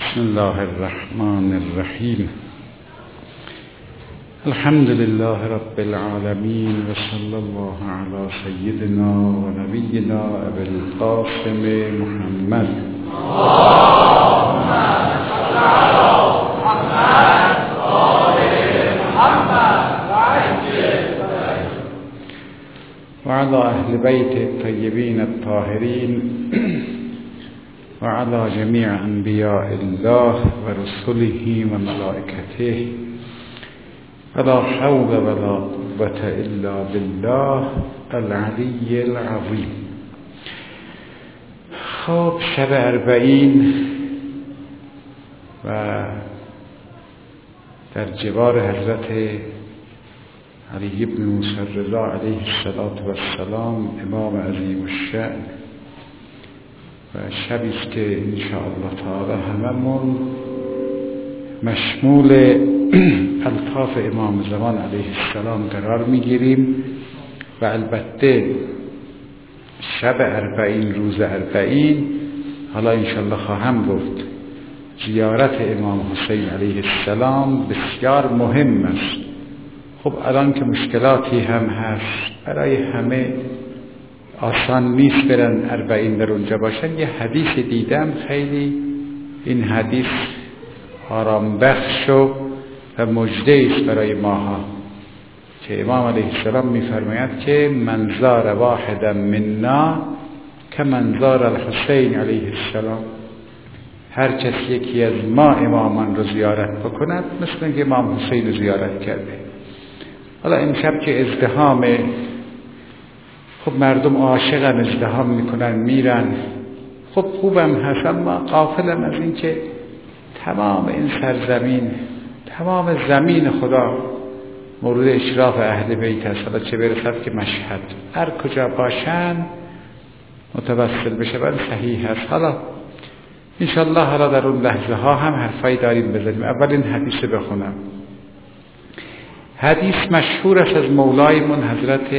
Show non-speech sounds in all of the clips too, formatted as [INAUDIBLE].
بسم الله الرحمن الرحیم الحمد لله رب العالمين وصلى الله على سيدنا ونبينا أبي القاسم محمد. اللهم صل على محمد محمد وعلى أهل بيت الطيبين الطاهرين. وعلى جميع أنبياء الله ورسله وملائكته. ولا حول ولا قوة إلا بالله العلي العظيم. خب شب اربعین و در جوار حضرت علی بن موسی رضا علیه السلام امام عظیم الشأن. و شبی است که انشاءالله تعالی هممون مشمول [CLEARS THROAT] الطاف امام زمان علیه السلام قرار می‌گیریم و البته شب اربعین روز اربعین حالا انشاءالله خواهم گفت زیارت امام حسین علیه السلام بسیار مهم است. خب الان که مشکلاتی هم هست برای همه آسان نیست برن اربعین در اونجا باشن. یه حدیث دیدم خیلی این حدیث آرام بخش و مجده است برای ماها. که امام علیه السلام میفرماید که منظار واحد منا که منظار الحسین علیه السلام. هر کس یکی از ما امامان رو زیارت بکند مثل اینکه امام حسین رو زیارت کرده. حالا امشب که ازدهام خب مردم عاشقن ازدهام می‌کنن میرن. خب خوبم هست اما قافلم از این که تمام این سرزمین تمام زمین خدا مورد اشراف اهل بیت است. حالا چه برسد که مشهد. هر کجا باشن متوسل بشون صحیح هست. حالا انشالله حالا در اون لحظه ها هم حرفایی داریم بزنیم. اول این حدیث بخونم. حدیث مشهور است از مولایمون حضرت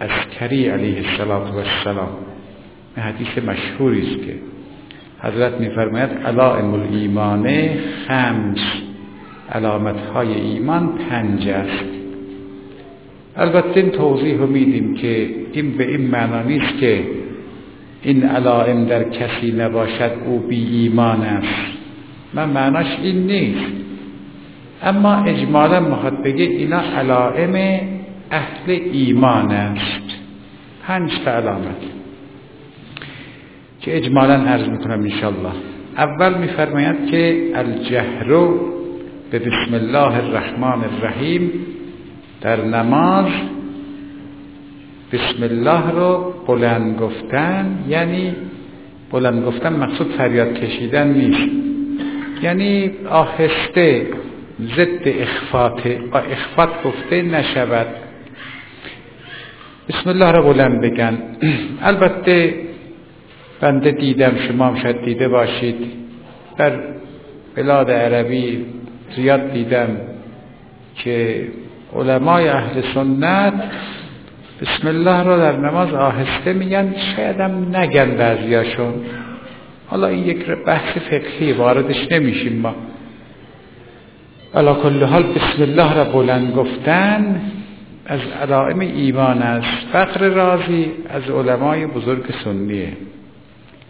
عسکری علیه السلام حدیث مشهوری است که حضرت میفرماید علائم الایمان خمس. علامت های ایمان پنج است. البته این توضیح میدیم که این به این معنا نیست که این علائم در کسی نباشد او بی ایمان است. من معناش این نیست. اما اجمالا می‌خواد بگه اینا علائم اهل ایمان است. پنج تا علامت. که اجمالا عرض می‌کنم انشالله اول میفرماید که الجهر به بسم الله الرحمن الرحیم در نماز بسم الله رو بلند گفتن یعنی بلند گفتن مقصود فریاد کشیدن نیست. یعنی آهسته ضد اخفات اخفات گفته نشود. بسم الله را بلند بگن البته بنده دیدم شما هم شاید دیده باشید در بلاد عربی زیاد دیدم که علمای اهل سنت بسم الله را در نماز آهسته میگن شاید هم نگن بعضیاشون حالا این یک بحث فقهی واردش نمیشیم ما علا کل حال بسم الله را بلند گفتن از علائم ایمان است. فقر رازی از علمای بزرگ سنیه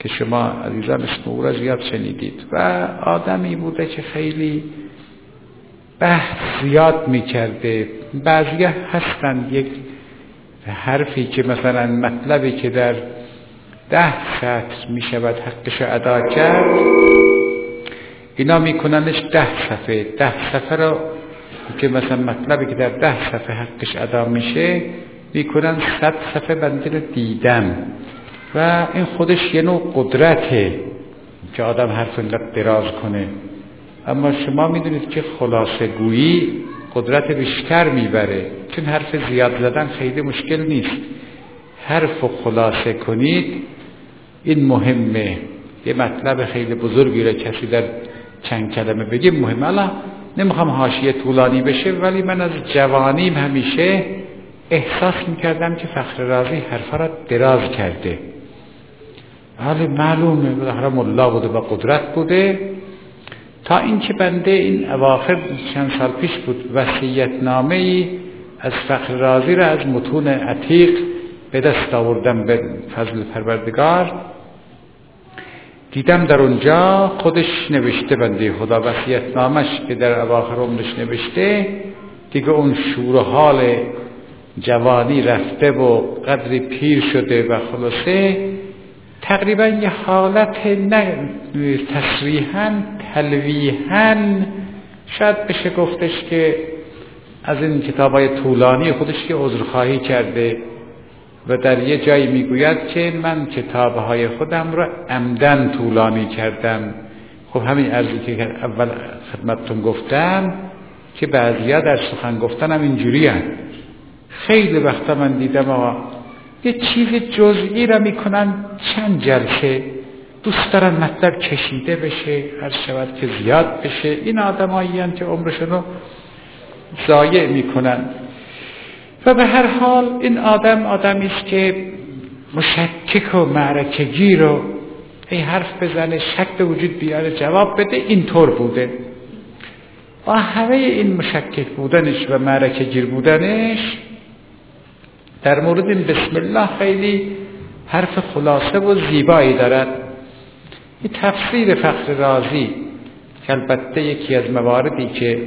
که شما عزیزان اسم او را زیاد شنیدید. و آدمی بوده که خیلی بحث زیاد می‌کرده. بعضی هستند یک حرفی که مثلا مطلبی که در ده سطر می‌شود حقش ادا کرد اینا میکننش ده صفحه. ده صفحه رو که مثلا مطلبی که در ده صفحه حقش ادا میشه می‌کنن صد صفحه بنده رو دیدم و این خودش یه نوع قدرته که آدم حرف اینقدر دراز کنه. اما شما می‌دونید که خلاصه گویی قدرت بیشتر می‌بره. چون حرف زیاد زدن خیلی مشکل نیست. حرف و خلاصه کنید این مهمه. یه مطلب خیلی بزرگی را کسی در چند کلمه بگیم مهمه. الان نمی‌خوام حاشیه طولانی بشه ولی من از جوانیم همیشه احساس می‌کردم که فخر رازی حرفا را دراز کرده. حالا معلومه بالاخره ملا بوده و قدرت بوده. تا اینکه بنده این اواخر چند سال پیش بود وسیعت نامه ای از فخر رازی را از متون عتیق به دست آوردم به فضل پروردگار. دیدم در اونجا خودش نوشته بنده خدا وسیعت نامش که در اواخر عمرش نوشته دیگه اون شور و حال جوانی رفته و قدری پیر شده و خلاصه تقریبا یه حالت نه تصریحا تلویحا. شاید بشه گفتش که از این کتاب های طولانی خودش که عذرخواهی کرده. و در یه جایی می‌گوید که من کتاب های خودم را عمدن طولانی کردم. خب همین ارزی که اول خدمتتون گفتم که بعضیا در سخن گفتن هم اینجوری هم. خیلی وقتا من دیدم آقا یه چیز جزئی را می‌کنن چند جلسه. دوست دارن مطلب کشیده بشه هر شود که زیاد بشه. این آدمایی که عمرشون رو ضایع می‌کنن. و به هر حال این آدم آدمی است که مشکک و معرکگیر و ای حرف بزنه شک به وجود بیاره جواب بده اینطور بوده. با همه این مشکک بودنش و معرکگیر بودنش در مورد این بسم الله خیلی حرف خلاصه و زیبایی دارد. این تفسیر فخر رازی که البته یکی از مواردی که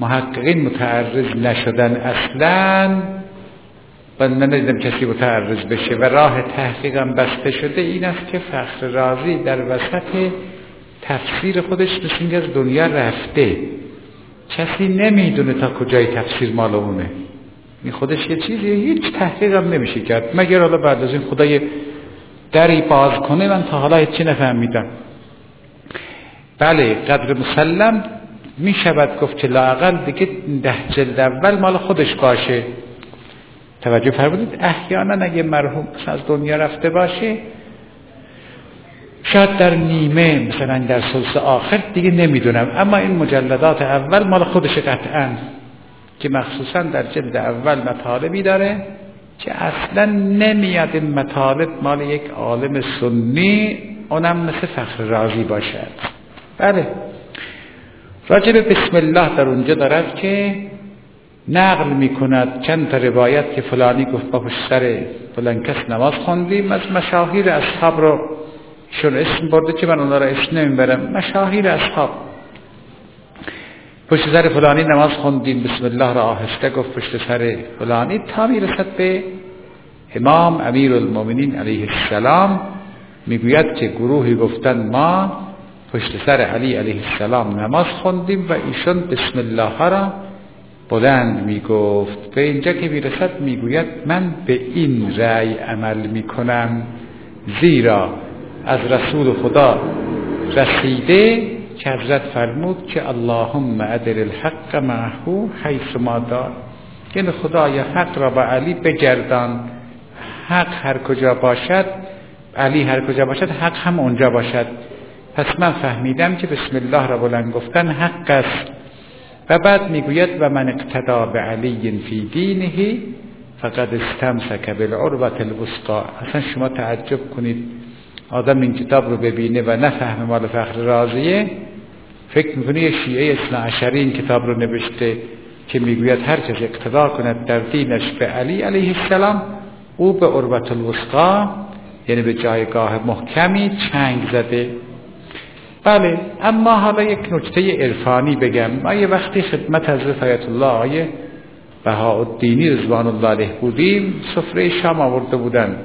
محققین متعرض نشدن اصلا و من ندیدم کسی متعرض بشه و راه تحقیقم بسته شده این است که فخر رازی در وسط تفسیر خودش مثل از دنیا رفته. کسی نمی‌دونه تا کجای تفسیر مال اونه. خودش یه چیزی هیچ تحقیقم نمیشه کرد. مگر حالا بعد از این خدای دری باز کنه من تا حالا هیچی نفهمیدم. بله قدر مسلم می شود گفت که لاقل دیگه ده جلد اول مال خودش باشه توجه فرمودید؟ احیانا اگه مرحوم از دنیا رفته باشه شاید در نیمه مثلا در سلس آخر دیگه نمی‌دونم. اما این مجلدات اول مال خودش قطعا که مخصوصا در جلد اول مطالبی داره که اصلا نمیاد این مطالب مال یک عالم سنی اونم مثل فخر رازی باشد. بله. راجب بسم الله در اونجا دارد که نقل می کند چند تا روایت که فلانی گفت با سر فلان کس نماز خوندیم از مشاهیر اصحاب رو شون اسم برده که من اونا را اسم نمی‌برم. مشاهیر اصحاب. پشت سر فلانی نماز خوندیم بسم الله را آهسته گفت پشت سر فلانی. تا می‌رسد به امام امیر المومنین علیه السلام می‌گوید که گروهی گفتن ما پشت سر علی علیه السلام نماز خوندیم و ایشان بسم الله را بلند می‌گفت. به اینجا که می‌رسد می‌گوید من به این رأی عمل می‌کنم زیرا از رسول خدا رسیده که حضرت فرمود که اللهم ادر الحق معهو حیث ما دار. یعنی خدای حق را به علی بگردان. حق هر کجا باشد علی هر کجا باشد حق هم اونجا باشد. پس من فهمیدم که بسم الله را بلند گفتن حق است. و بعد می‌گوید و من اقتدا به علی فی دینه فقد استمسک بالعروة الوسقا اصلا شما تعجب کنید. آدم این کتاب رو ببینه و نفهم مال فخر رازیه فکر می‌کنه یه شیعه اصلا عشری این کتاب رو نوشته که می‌گوید هر کس اقتدا کند در دینش به علی علیه السلام او به عروة الوسقا یعنی به جایگاه محکمی چنگ زده. بله اما حالا یک نکته عرفانی بگم. ما یه وقتی خدمت حضرت آیت الله آیه الدینی رضوان الله علیه بودیم سفره شام آورده بودن.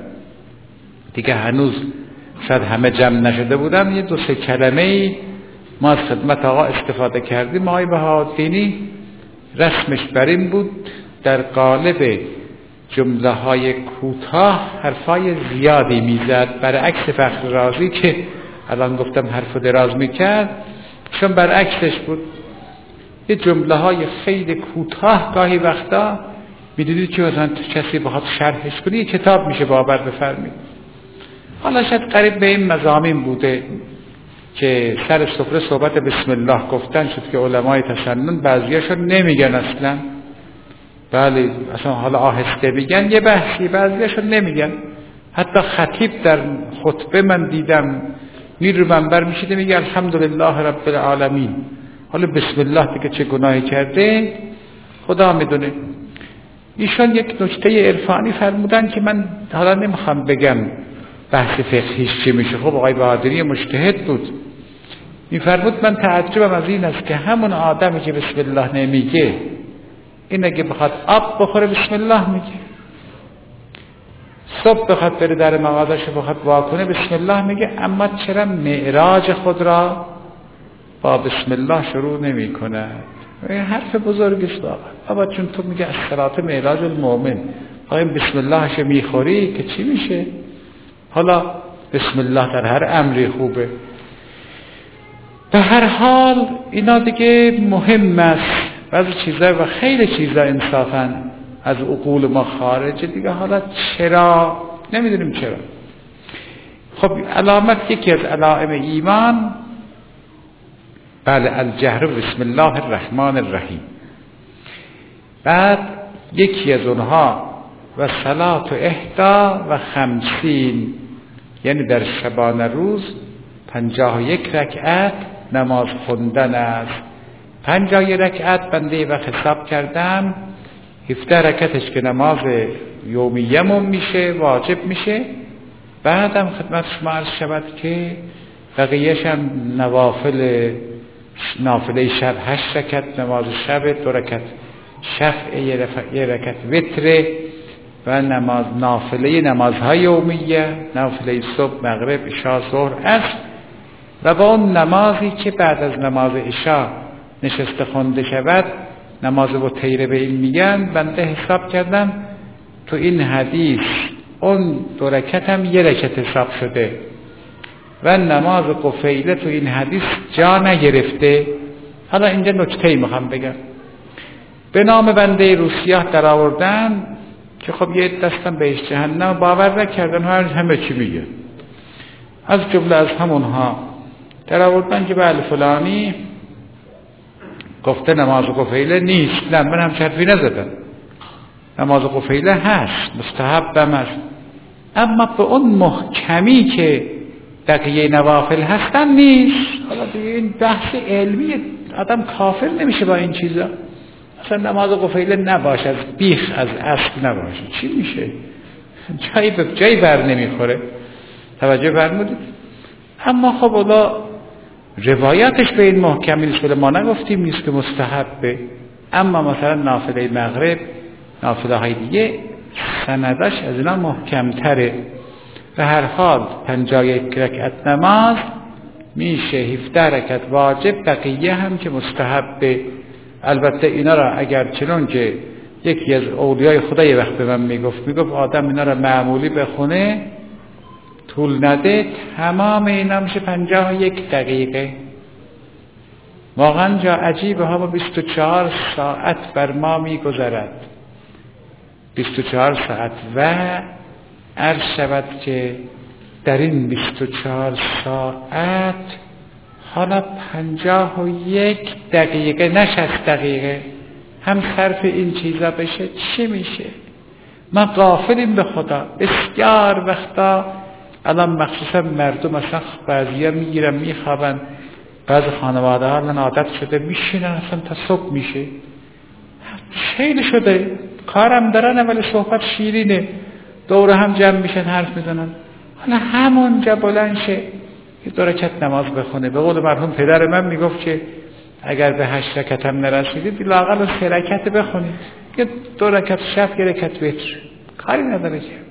دیگه هنوز شاید همه جمع نشده بودن یه دو سه کلمه ای ما از خدمت آقا استفاده کردیم. آقای الدینی رسمش بر این بود در قالب جمله های کوتاه حرفای زیادی می‌زد. برعکس فخر رازی که الان گفتم حرف دراز می‌کرد. چون برعکسش بود. یه جمله های خیلی کوتاه گاهی وقتا می‌دیدید که مثلا کسی بخواد شرحش کنی کتاب میشه باور بفرمید. حالا شاید قریب به این مزامین بوده که سر سفره صحبت بسم الله گفتن شد که علمای تسنن بعضیاشون نمیگن اصلا. بله اصلا حالا آهسته بگن یه بحثی بعضیاشون نمیگن. حتی خطیب در خطبه من دیدم میر رو منبر میشیده میگه الحمدلله رب العالمین. حالا بسم الله دیگه چه گناهی کرده؟ خدا می‌دونه. ایشان یک نکته عرفانی فرمودن که من حالا نمی‌خوام بگم بحث فقهیش چی میشه. خب آقای بهادری مجتهد بود. میفرمود من تعجبم از این است که همون آدمی که بسم الله نمیگه این اگه بخواد آب بخوره بسم الله میگه. صبح بخواد بره در مغازش بخواد واکنه بسم الله میگه اما چرا معراج خود را با بسم الله شروع نمی کند حرف بزرگ است بابا چون تو میگه از صلات معراج المؤمن آقای بسم اللهش می‌خوری که چی میشه؟ حالا بسم الله در هر امری خوبه. به هر حال اینا دیگه مهم است. بعضی چیزا و خیلی چیزا انصافا از عقول ما خارجه. دیگه حالا چرا؟ نمی‌دونیم چرا. خب علامت یکی از علائم ایمان بله الجهر بسم الله الرحمن الرحیم. بعد یکی از اونها و صلات و احدا و خمسین یعنی در شبانه روز پنجاه و یک رکعت نماز خوندن است. پنجاه رکعت بنده و حساب کردم هفته رکعتش که نماز یومیمون میشه واجب میشه. بعدم خدمت شما عرض شود که بقیهش هم نوافل نافله شب هشت رکت نماز شب دو رکت شفع یه رکت وتره و نماز نافله نمازهای یومیه نافله صبح مغرب عشاء ظهر است. و با اون نمازی که بعد از نماز عشاء نشسته خونده شود نماز و تیره به این میگن بنده حساب کردم تو این حدیث اون دو رکت هم یه رکت حساب شده. و نماز قفیله تو این حدیث جا نگرفته. حالا اینجا نکته می‌خوام بگم. به نام بنده روسیاه در آوردن که خب یه دستم بهش جهنم باور نکردن هر همه چی میگه از جمله از همونها در آوردن که بله فلانی گفته نماز قفیله نیست. نه من هم حرفی نزدم. نماز قفیله هست مستحب است. اما به اون محکمی که بقیه نوافل هستن نیست. حالا دیگه این بحث علمی آدم کافر نمیشه با این چیزا. اصلا نماز قفیله نباشه از بیخ از اصل نباشه چی میشه؟ جایی به جایی بر نمی‌خوره. توجه فرمودید؟ اما خب اولا روایتش به این محکمی نیست ما نگفتیم نیست که مستحبه اما مثلا نافله مغرب نافله های دیگه سندش از اینا محکمتره. به هر حال یک رکعت نماز میشه. هفته رکعت واجب بقیه هم که مستحبه البته اینا را اگر چنون که یکی از اولیای خدا یه وقت به من می‌گفت می‌گفت آدم اینا را معمولی بخونه طول نده تمام اینا میشه پنجاه یک دقیقه. واقعا جا عجیبه ها با 24 ساعت بر ما میگذرد. 24 ساعت و عرض شود که در این 24 ساعت حالا پنجاه و یک دقیقه نه دقیقه. هم صرف این چیزا بشه چی میشه؟ ما غافلیم به خدا. بسیار وقتا الان مخصوصا مردم اصلا بعضی ها می‌گیرن میخوابن. بعض خانواده ها الان عادت شده میشینن اصلا تا صبح میشه. خیلی شده. کارم دارن ولی صحبت شیرینه. دور هم جمع میشن حرف می‌زنن. حالا همونجا بلند شه. یه دو رکت نماز بخونه. به قول مرحوم پدر من می‌گفت که اگر به هشت رکت هم نرسیدید لاقل سه رکت بخونید یه دو رکت شب یه رکت وتر. کاری نداره که.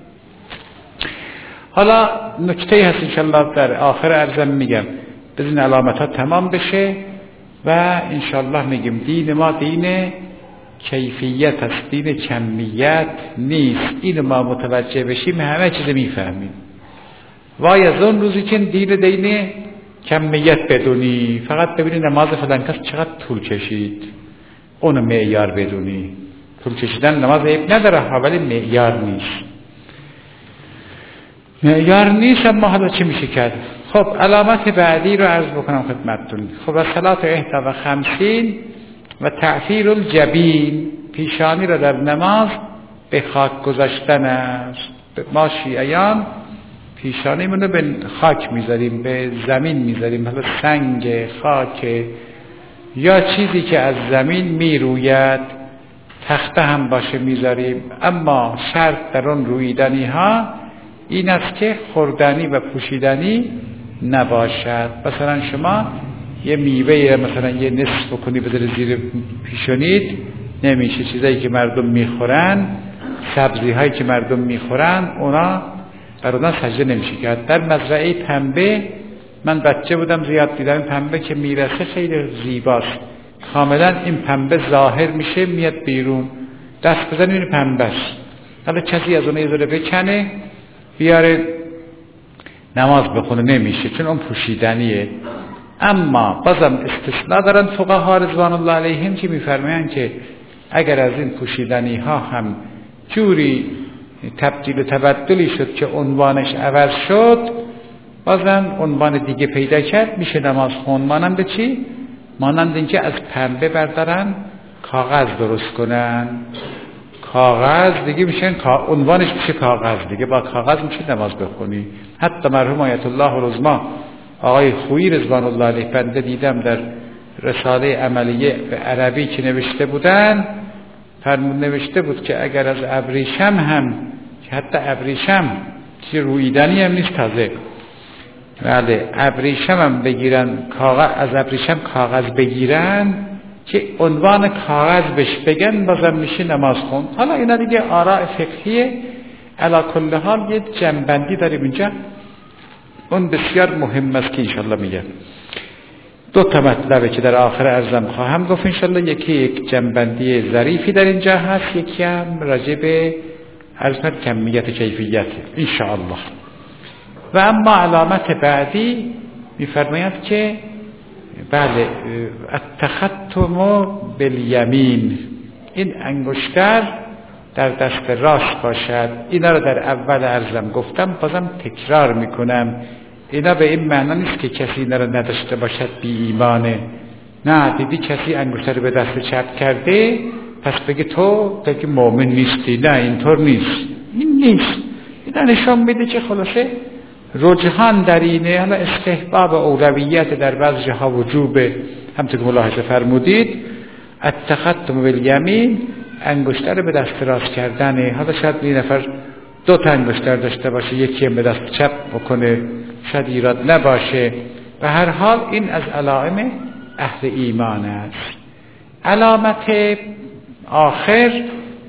حالا نکته هست انشالله در آخر ارزم میگم. بزن علامت ها تمام بشه و انشالله میگیم دین ما دین کیفیت است دین کمیت نیست. این ما متوجه بشیم همه چیز می‌فهمیم. وای از اون روزی که دین دین کمیت بدونی. فقط ببینی نماز فلان کس چقدر طول کشید. اونو معیار بدونی. طول کشیدن نماز عیب نداره ولی معیار نیست. معیار نیست اما حالا چه میشه کرد؟ خب علامت بعدی رو عرض بکنم خدمتتون. خب از صلات احتا و خمسین و تعفیر الجبین پیشانی را در نماز به خاک گذاشتن است. ما شیعیان پیشانه رو به خاک می‌ذاریم به زمین می‌ذاریم. حالا سنگ خاک یا چیزی که از زمین می‌روید تخته هم باشه می‌ذاریم. اما شرط در اون رویدنی ها این است که خوردنی و پوشیدنی نباشد. مثلا شما یه میوه مثلا یه نصف بکنی بذاری زیر پیشونید نمیشه. چیزایی که مردم می‌خورن سبزی هایی که مردم می‌خورن اونا بر اونا سجده نمیشه کرد. در مزرعه پنبه من بچه بودم زیاد دیدم پنبه که می‌رسه خیلی زیباست. کاملا این پنبه ظاهر میشه میاد بیرون. دست بزن این پنبه است حالا کسی از اون یه بکنه بیاره. نماز بخونه نمیشه چون اون پوشیدنیه. اما بازم استثناء دارن فقها رضوان الله علیهم که میفرمایند که اگر از این پوشیدنی ها هم جوری تبدیل و تبدلی شد که عنوانش عوض شد بازم عنوان دیگه پیدا کرد میشه نماز خون مانند چی؟ مانند اینکه از پنبه بردارن کاغذ درست کنن. کاغذ دیگه میشن عنوانش میشه کاغذ. دیگه با کاغذ میشه نماز بخونی. حتی مرحوم آیت الله رزما آقای خویی رضوان الله علیه بنده دیدم در رساله عملیه به عربی که نوشته بودن؟ فرمود نوشته بود که اگر از ابریشم هم که حتی ابریشم که رویدنی هم نیست تازه. بله ابریشم هم بگیرن کاغذ از ابریشم کاغذ بگیرن که عنوان کاغذ بهش بگن بازم میشه نماز خون. حالا اینا دیگه آراء فقهیه. علا کل حال یه جنبندی داریم اینجا. اون بسیار مهم است که انشالله میگه. دو تا مطلبه که در آخر ارزم خواهم گفت. انشالله یکی یک جنبندی ظریفی در اینجا هست. یکی هم راجع ارزمت کمیت کیفیت. انشاءالله. و اما علامت بعدی میفرماید که بله التختم بالیمین این انگشتر در دست راست باشد. اینا رو در اول ارزم گفتم بازم تکرار می‌کنم. اینا به این معنا نیست که کسی اینا رو نداشته باشد بی ایمانه. نه دیدی کسی انگشتر رو به دست چپ کرده پس بگه تو که مؤمن نیستی. نه اینطور نیست. این نیست. اینا نشان میده که خلاصه رجحان در اینه حالا استحباب اولویت در بعض جاها وجوبه همطور که ملاحظه فرمودید التختم بالیمین انگشتر به دست راست کردنه. حالا شاید این نفر دو تا انگشتر داشته باشه یکی به دست چپ بکنه شاید ایراد نباشه. و هر حال این از علائم اهل ایمان است. علامت آخر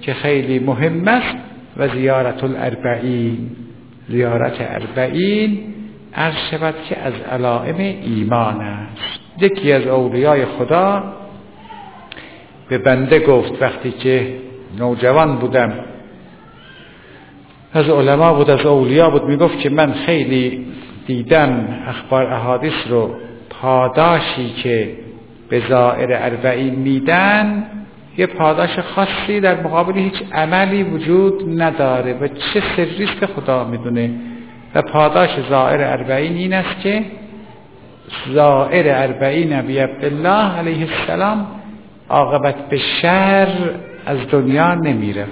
که خیلی مهم است و زیارت الاربعین. زیارت اربعین عرض شود که از علائم ایمان است. یکی از اولیای خدا به بنده گفت وقتی که نوجوان بودم. از علما بود از اولیا بود می‌گفت که من خیلی دیدم اخبار احادیث رو پاداشی که به زائر اربعین میدن یه پاداش خاصی در مقابل هیچ عملی وجود نداره و چه سریست که خدا می‌دونه. و پاداش زائر اربعین این است که زائر اربعین نبی عبدالله علیه السلام عاقبت به شر از دنیا نمی رود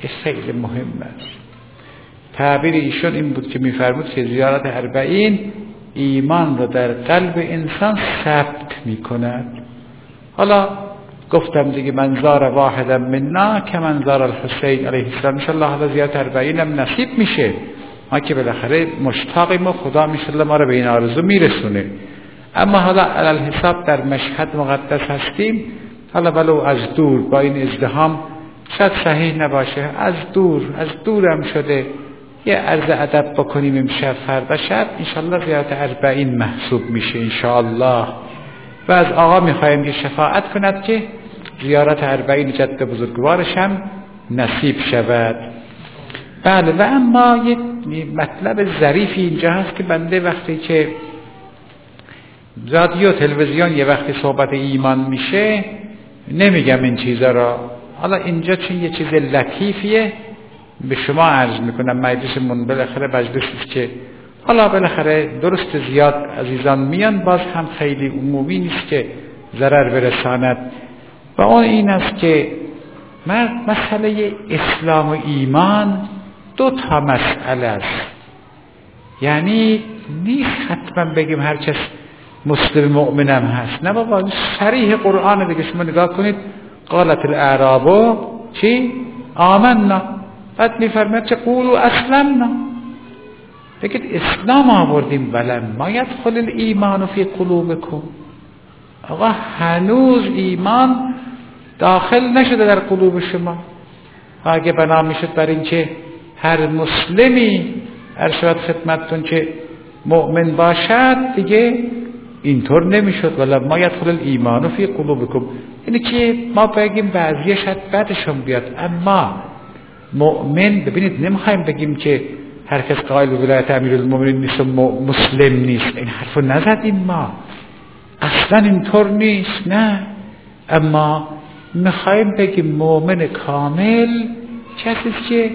این خیلی مهم است. تعبیر ایشون این بود که میفرمود که زیارت اربعین ایمان رو در قلب انسان ثبت می کند حالا گفتم دیگه منظار واحدم منا که منظار الحسین علیه السلام. انشاءالله حالا زیارت اربعین هم نصیب میشه. ما که بالاخره مشتاقیم و خدا میشالله ما رو به این آرزو میرسونه. اما حالا علال حساب در مشهد مقدس هستیم. حالا ولو از دور با این ازدهام شاید صحیح نباشه. از دور از دورم شده. یه عرض ادب بکنیم امشب فردا. شب انشالله زیارت اربعین محسوب میشه انشاءالله. و از آقا می‌خوایم که شفاعت کند که زیارت اربعین جد بزرگوارش هم نصیب شود. بله و اما یک مطلب ظریفی اینجا هست که بنده وقتی که رادیو تلویزیون یه وقتی صحبت ایمان میشه نمیگم این چیزا را. حالا اینجا چون یه چیز لطیفیه به شما عرض می‌کنم مجلسمون بالاخره مجلسی که حالا بالاخره درست زیاد عزیزان میان باز هم خیلی عمومی نیست که ضرر برساند. و اون این است که مسئله اسلام و ایمان دو تا مسئله است. یعنی نیست حتما بگیم هر کس مسلم مؤمنم هست. نه بابا شریح قرآن دیگه شما نگاه کنید قالت الاعرابو چی؟ آمنا. بعد میفرمد چه؟ قولو اسلمنا. بگید اسلام آوردیم بله. ما یدخل الایمان فی قلوبکم. آقا هنوز ایمان داخل نشده در قلوب شما. اگه بنا می‌شد بر اینکه هر مسلمی ارشاد خدمتتون که مؤمن باشد دیگه اینطور نمی‌شد. ولی ما یدخل الایمان فی قلوبکم. اینه که ما بگیم بعضیه شاید بعدشون بیاد. اما مؤمن ببینید نمی‌خوایم بگیم که هر کس قائل به ولایت امیرالمومنین نیست و مسلم نیست. این حرفو نزدیم ما. اصلا اینطور نیست نه. اما می‌خوایم بگیم مؤمن کامل کسی که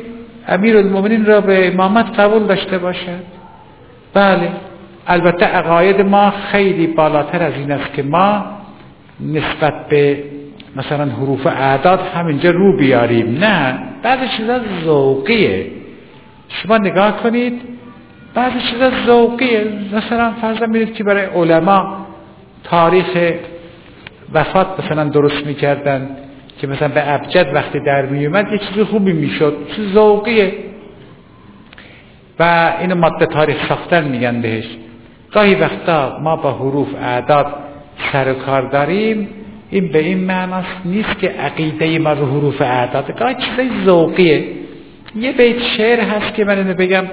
امیر را به امامت قبول داشته باشد. بله البته عقاید ما خیلی بالاتر از این است که ما نسبت به مثلا حروف اعداد همینجا رو بیاریم. نه بعض چیزا ذوقیه. شما نگاه کنید بعض چیزا ذوقیه. مثلا فرض می‌دید که برای علما تاریخ وفات مثلا درست می‌کردن که مثلا به ابجد وقتی در میومد یه چیز خوبی می‌شد. چیز ذوقیه. و اینو ماده تاریخ ساختن میگن بهش. گاهی وقتا ما با حروف اعداد سر و کار داریم. این به این معناست نیست که عقیده ما رو حروف اعداد. گاهی چیزای ذوقیه. یه بیت شعر هست که من اینو بگم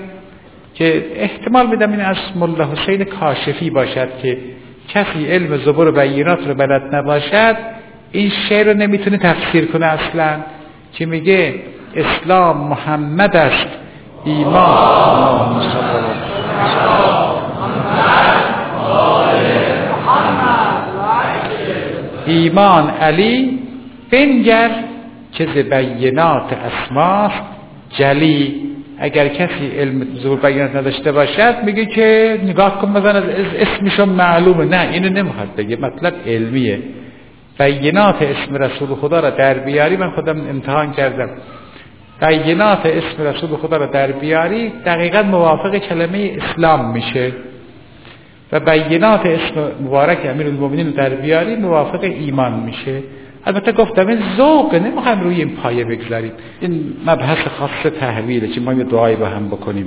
که احتمال میدم این از ملا حسین کاشفی باشد که کسی علم زبور و بینات رو بلد نباشد این شعر رو نمی‌تونه تفسیر کنه اصلا. که میگه؟ اسلام محمد است. ایمان. ایمان علی بنگر که بینات اسماست جلی اگر کسی علم ظهور بینات نداشته باشد میگه که نگاه کن مثلا اسمشون معلومه. نه اینو نمی‌خواد بگه. مطلب علمیه. بینات اسم رسول خدا را در بیاری. من خودم امتحان کردم. بینات اسم رسول خدا را در بیاری دقیقا موافق کلمه اسلام میشه. و بینات اسم مبارک امیر المومنین در بیاری موافق ایمان میشه. البته گفتم این ذوقه نمی‌خوایم روی این پایه بگذاریم. این مبحث خاص تحویله که ما یه دعایی با هم بکنیم.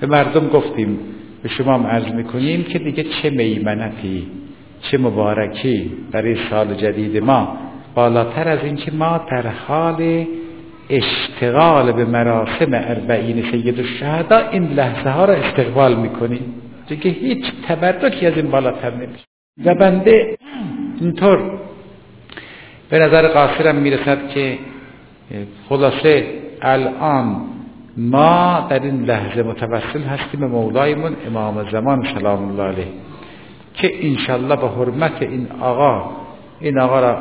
به مردم گفتیم به شما هم عرض می‌کنیم که دیگه چه میمنتی چه مبارکی برای سال جدید ما. بالاتر از اینکه ما در حال اشتغال به مراسم اربعین سید الشهدا این لحظه ها را استقبال می‌کنیم. دیگه هیچ تبرکی از این بالاتر نمیشه. و بنده اینطور به نظر قاصرم می‌رسد که خلاصه الان ما در این لحظه متوسل هستیم به مولایمون امام زمان سلام الله علیه که انشالله به حرمت این آقا این آقا را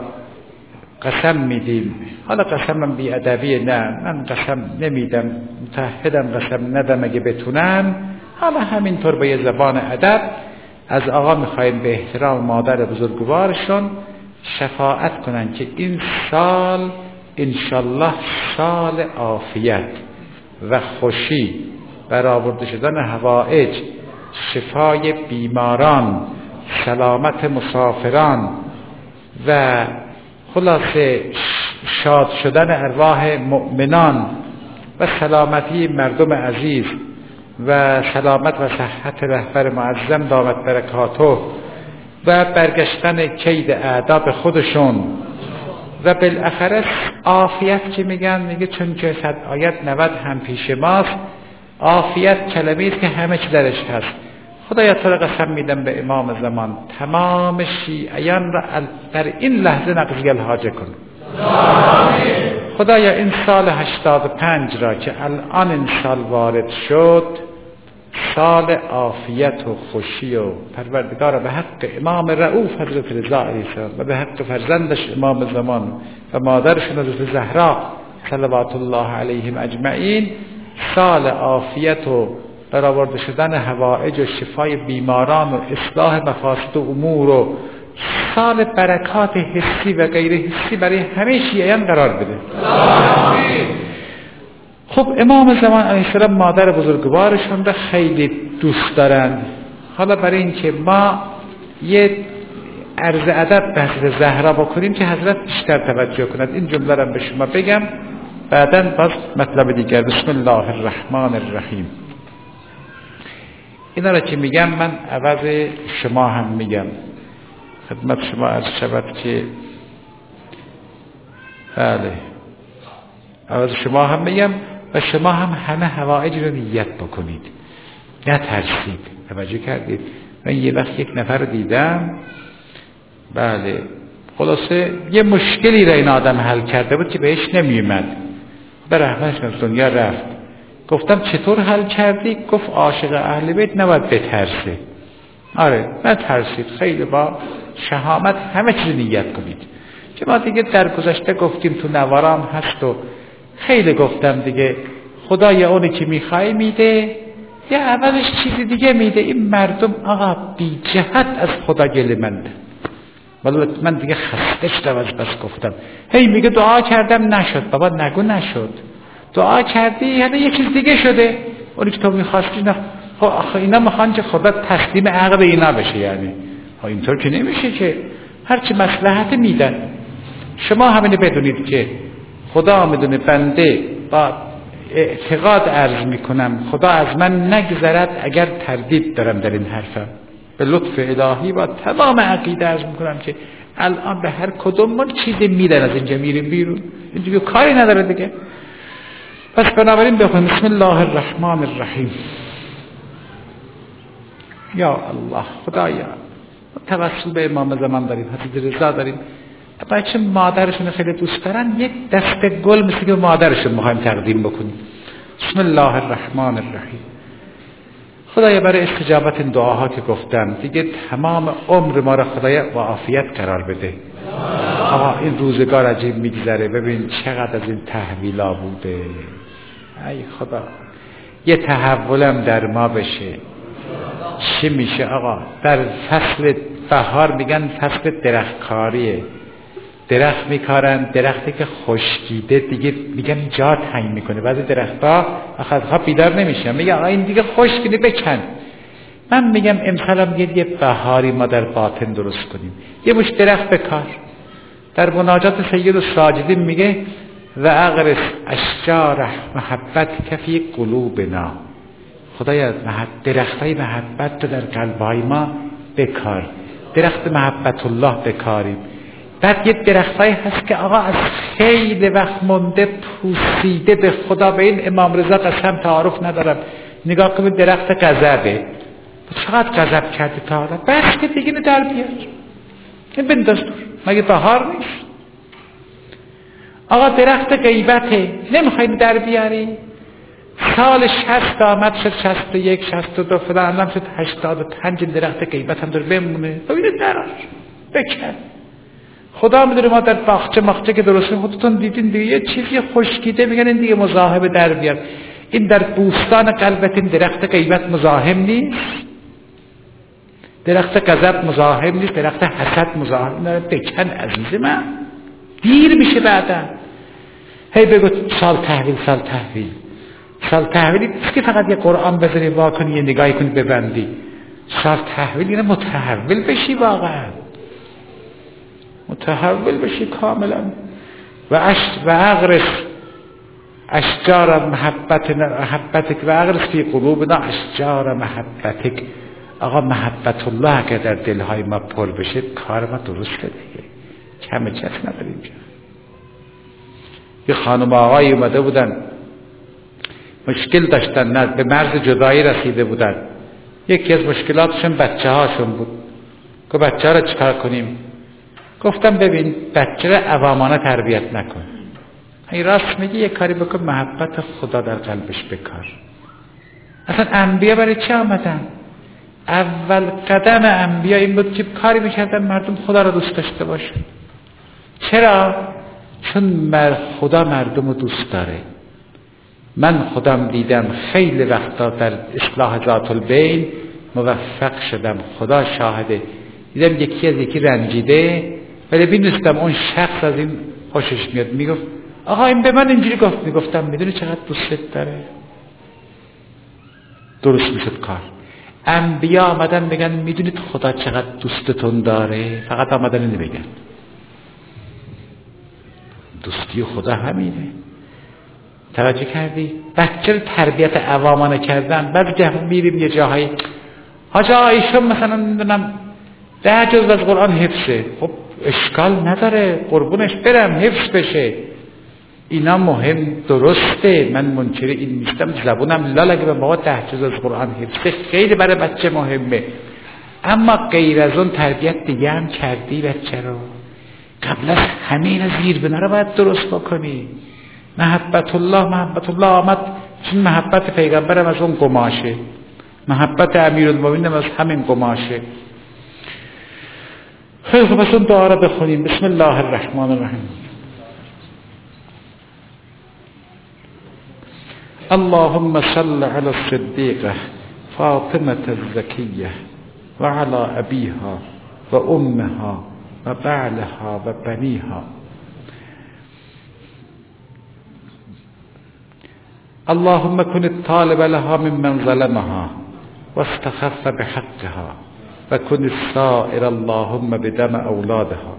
قسم میدیم. حالا قسمم بی ادبی نه من قسم نمیدم متحدم قسم ندم اگه بتونم حالا همینطور به یه زبان ادب از آقا می‌خوایم به احترام مادر بزرگوارشون شفاعت کنن که این سال انشالله سال عافیت و خوشی برآورده شدن هوایج شفای بیماران سلامت مسافران و خلاصه شاد شدن ارواح مؤمنان و سلامتی مردم عزیز و سلامت و صحت رهبر معظم دامت برکاته. و برگشتن کید اعداب خودشون. و بالاخره عافیت که میگن میگه چون که صد آیت 90 هم پیش ماست عافیت کلمه است که همه چی درش هست. خدایا تو را قسم میدم به امام زمان تمام شیعیان را در این لحظه نقضی الحاجه کن. خدایا این سال 85 را که الان این سال وارد شد سال عافیت و خوشی و پروردگار به حق امام رعوف حضرت رضا علیه و به حق فرزندش امام زمان و مادرشون حضرت زهرا صلوات الله علیهم اجمعین سال عافیت و برآورده شدن هوایج و شفای بیماران و اصلاح مفاسد و امور و سال برکات حسی و غیر حسی برای همه شیعیان قرار بده. خب امام زمان علیه السلام مادر بزرگوارشان را خیلی دوست دارند حالا برای اینکه ما یه عرض ادب به حضرت زهرا بکنیم که حضرت بیشتر توجه کند. این جمله را به شما بگم. بعدا باز مطلب دیگر. بسم الله الرحمن الرحیم. اینا را که میگم من عوض شما هم میگم. خدمت شما از شود که بله. عوض شما هم میگم. و شما هم همه هوایج رو نیت بکنید. نترسید. توجه کردید. من یه وقت یک نفر رو دیدم. بله. خلاصه یه مشکلی را این آدم حل کرده بود که بهش نمیومد به رحمتش دنیا رفت. گفتم چطور حل کردی؟ گفت عاشق اهل بیت نباید بترسه. آره نترسید. خیلی با شهامت همه چیز نیت کنید. که ما دیگه در گذشته گفتیم تو نوارام هست و خیلی گفتم دیگه خدا یا اونی که می‌خوای میده یا اولش چیزی دیگه میده. این مردم آقا بی جهت از خدا گله منده. ولی من دیگه خسته شدم از بس گفتم. هی میگه دعا کردم نشد. بابا نگو نشد. دعا کردی یعنی یه چیز دیگه شده. اونی که تو می‌خواستی نه. خب آخه اینا می‌خوان که خدا تسلیم عقل اینا بشه یعنی. ها اینطور که نمیشه که. هرچی مسلحت میدن. شما همینه بدونید که خدا می‌دونه بنده با اعتقاد عرض می‌کنم خدا از من نگذرد اگر تردید دارم در این حرفم به لطف الهی و تمام عقیده عرض می‌کنم که الان به هر کدوم ما چیزی میدن از اینجا میریم بیرون. اینجا کاری نداره دیگه. پس بنابراین بخونیم بسم الله الرحمن الرحیم. یا الله خدایا توسل به امام زمان داریم حضرت رضا داریم. بچه مادرشون خیلی دوست دارن یک دست گل مثل که مادرشون می‌خوایم تقدیم بکنیم. بسم الله الرحمن الرحیم. خدایا برای استجابت این دعاها که گفتم دیگه تمام عمر ما را خدایا با عافیت قرار بده. آقا این روزگار عجیب میگذره. ببین چقدر از این تحویلا بوده. ای خدا یه تحولم در ما بشه. چی میشه آقا؟ در فصل بهار میگن فصل درختکاریه. درخت میکارن درختی که خشکیده دیگه میگن جا تنگ می‌کنه. بعضی درختها ها بیدار نمیشن. میگن این دیگه خشکیده بکن من میگم امسال میگه یه بهاری ما در باطن درست کنیم. یه مش درخت بکار. در مناجات سید ساجدین میگه و اغرس اشجار محبت کفی قلوبنا. خدایا درخت های محبت رو در قلبهای ما بکار. درخت محبت الله بکاریم. بعد یه درختهایی هست که آقا از خیلی وقت مونده پوسیده به خدا به این امام رضا قسم تعارف ندارم. نگاه کنید درخت قذبه چقدر قذب کرده تا حالا؟ بس که دیگه در بیار. بنداز دور مگه بهار نیست؟ آقا درخت غیبته. نمی‌خواین در بیاری؟ سال شست آمد شد شست و یک شست و دو فلان شد هشتاد و پنج درخت غیبت هم داره بمونه. ببینید دراش بکن. خدا می‌دونه ما در باغچه مخچه که درسته خودتون دیدین دیگه. یه چیزی خشکیده میگن این دیگه مزاحم در بیاد. این در بوستان قلبت این درخت غیبت مزاحم نیست. درخت غضب مزاحم نیست درخت حسد مزاحم نه بکن عزیز من. دیر میشه بعدا. هی بگو سال تحویل سال تحویل. سال تحویلی نیست که فقط یه قرآن بذاری واکنی یه نگاهی کنی ببندی. سال تحویل یعنی متحول بشی واقعا. متحول بشی کاملا. و اش و اغرس اشجار محبت محبتک و اغرس فی قلوبنا اشجار محبتک. آقا محبت الله که در دلهای ما پر بشه کار ما درست دیگه کم چس نداریم یه خانم آقایی اومده بودن. مشکل داشتن نه به مرز جدایی رسیده بودن. یکی از مشکلاتشون بچه هاشون بود. که بچه ها رو چکار کنیم؟ گفتم ببین بچه رو عوامانه تربیت نکن. این راست میگی یه کاری بکن محبت خدا در قلبش بکار. اصلا انبیا برای چه آمدن؟ اول قدم انبیا این بود که کاری می‌کردن مردم خدا رو دوست داشته باشن. چرا؟ چون خدا مردم رو دوست داره. من خودم دیدم خیلی وقتا در اصلاح ذات البین موفق شدم. خدا شاهده. دیدم یکی از یکی رنجیده. ولی بینستم اون شخص از این خوشش میاد. می‌گفت آقا این به من اینجوری گفت. می‌گفتم می‌دونی چقدر دوستت داره؟ درست می‌شد کار. انبیا آمدن میگن می‌دونید خدا چقدر دوستتون داره؟ فقط آمدن اینو بگن. دوستی خدا همینه. توجه کردی؟ بچه تربیت عوامانه کردن؟ بعد جه میریم یه جاهایی حاجا ایشون مثلا می‌دونم ده جز از قرآن حفظه. خب اشکال نداره قربونش برم حفظ بشه. اینا مهم درسته. من منکر این نیستم زبونم لال اگه به ده جز از قرآن حفظه خیلی برای بچه مهمه. اما غیر از اون تربیت دیگه هم کردی بچه رو. قبل از همه اینا زیر بنا رو باید درست بکنی. محبت الله محبت الله آمد. چون محبت پیغمبرم از اون گماشه محبت امیر المومنین از همین گماشه خیلی خب اون دعا رو بخونیم بسم الله الرحمن الرحیم اللهم صل على الصديقة فاطمة الزكية وعلى أبيها وأمها وبعلها وبنيها. اللهم كن الطالب لها ممن ظلمها واستخف بحقها. وكن السائر اللهم بدم أولادها.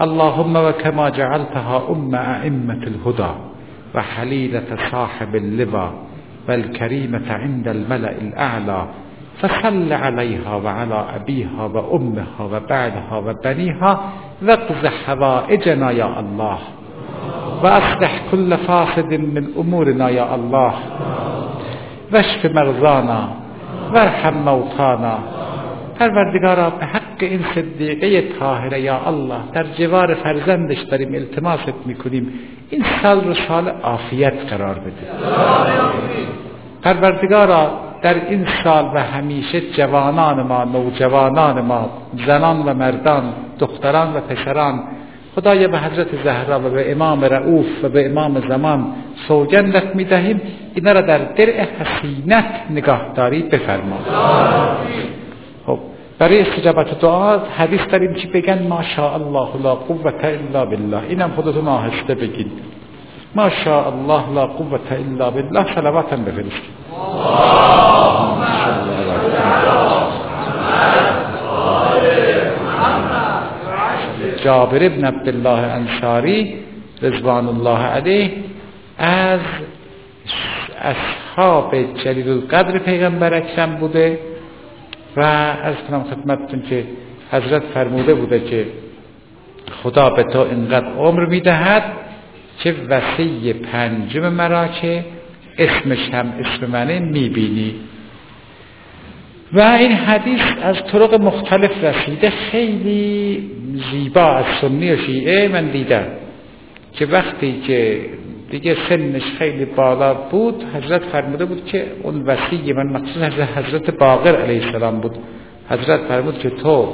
اللهم وكما جعلتها أم أئمة الهدى وحليلة صاحب اللبا والكريمة عند الملأ الأعلى فصل عليها وعلى أبيها وأمها وبعدها وبنيها واقض حوائجنا يا الله. وأصلح كل فاسد من أمورنا يا الله. واشف مرضانا وارحم موتانا. پروردگارا به حق این صدیقه طاهره یا الله در جوار فرزندش داریم التماست می‌کنیم این سال رو سال عافیت قرار بده پروردگارا در این سال و همیشه جوانان ما نوجوانان ما زنان و مردان دختران و پسران خدایا به حضرت زهرا و به امام رعوف و به امام زمان سوگندت می‌دهیم اینا را در درع حسینت نگاهداری بفرما برای استجابت دعا حدیث داریم چی بگن؟ ما شاء الله لا قوت الا بالله. اینم خودتون آهسته بگید. ما شاء الله لا قوت الا بالله. صلواتم بفرستید. جابر ابن عبدالله انصاری رضوان الله علیه از اصحاب جلیل القدر پیغمبر اکرم بوده. و از کنم خدمتتون که حضرت فرموده بوده که خدا به تو اینقدر عمر می‌دهد که وسیع پنجم مرا که اسمش هم اسم منه می‌بینی. و این حدیث از طرق مختلف رسیده. خیلی زیبا از سنی و شیعه من دیدم که وقتی که دیگه سنش خیلی بالا بود. حضرت فرموده بود که اون وسیع من مقصود حضرت باقر علیه السلام بود. حضرت فرمود که تو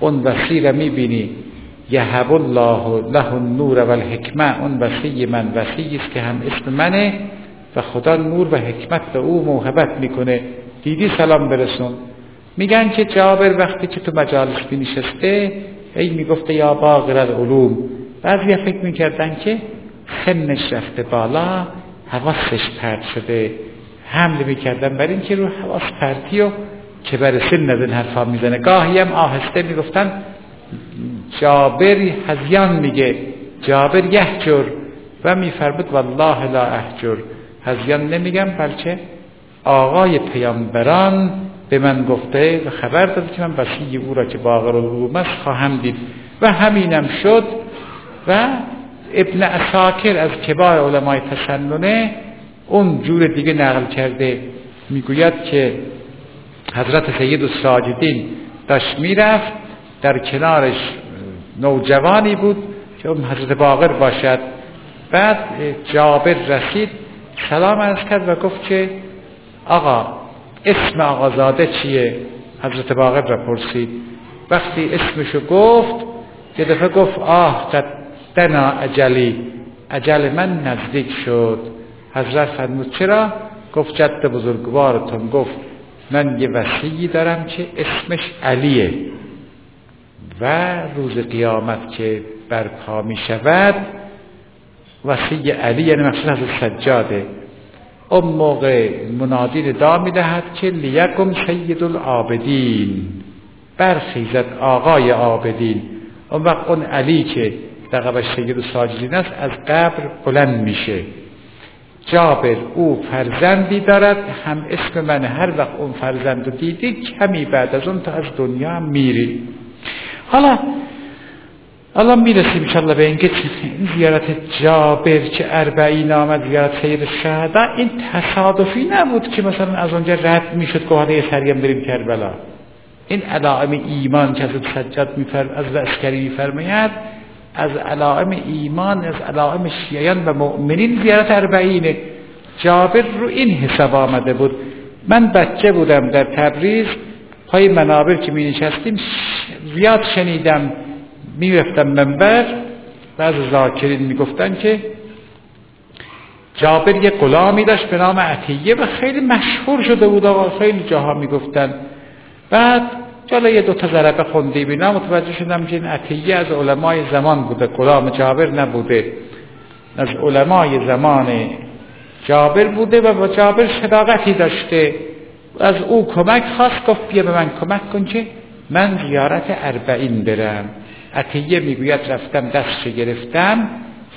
اون وسیع را می‌بینی. یهب الله له النور و الحکمه اون وسیع من وسیعی است که هم اسم منه و خدا نور و حکمت به او موهبت می‌کنه. دیدی سلام برسون. میگن که جابر وقتی که تو مجالس بی نشسته ای می‌گفته یا باقر العلوم. بعضی فکر می‌کردن که سنش رفته بالا حواسش پرت شده. حمله می‌کردن بر این که رو حواس پرتی و که بر سن از این حرفا می‌زنه. گاهی هم آهسته می‌گفتن جابر هزیان میگه. جابر یحجر. و میفرمود والله لا احجر. هزیان نمیگم بلکه آقای پیامبران به من گفته و خبر داده که من وسیع او را که باقر الروم است خواهم دید. و همینم شد و ابن اساکر از کبار علمای تسننه اون جور دیگه نقل کرده می‌گوید که حضرت سید الساجدین داشت می‌رفت در کنارش نوجوانی بود که اون حضرت باقر باشد. بعد جابر رسید سلام از کرد و گفت که آقا اسم آقازاده چیه؟ حضرت باقر را پرسید. وقتی اسمشو گفت یه دفعه گفت آه قد دنا اجلی. اجل من نزدیک شد. حضرت فرمود چرا؟ گفت جد بزرگوارتون گفت من یه وسیعی دارم که اسمش علیه. و روز قیامت که برپا می شود وسیع علی یعنی مقصود از سجاده. اون موقع منادی ندا می‌دهد که لیکم سید العابدین. برخیزد آقای عابدین. اون وقت اون علی که لقبش سید ساجدین است از قبر بلند میشه. جابر او فرزندی دارد هم اسم من هر وقت اون فرزند رو دیدی کمی بعد از اون تا از دنیا میری حالا الان می‌رسیم انشالله به اینکه این زیارت جابر چه اربعین آمد زیارت سید شهده این تصادفی نبود که مثلا از اونجا رد می‌شد که حالا سریم بریم کربلا. این علائم ایمان که از سجاد میفرم از اسکری میفرماید از علائم ایمان از علائم شیعیان و مؤمنین زیارت اربعینه. جابر رو این حساب آمده بود. من بچه بودم در تبریز پای منابر که می نشستیم زیاد شنیدم می‌رفتم منبر. بعض ذاکرین می‌گفتن که جابر یه غلامی داشت به نام عطیه و خیلی مشهور شده بود. و خیلی جاها می‌گفتن. بعد جالا یه دوتا ضربه خوندی بینا متوجه شدم که این عطیه از علمای زمان بوده. غلام جابر نبوده؟ از علمای زمان جابر بوده و با جابر صداقتی داشته. از او کمک خواست گفت بیا به من کمک کن که من زیارت اربعین برم. عطیه می‌گوید رفتم دستش گرفتم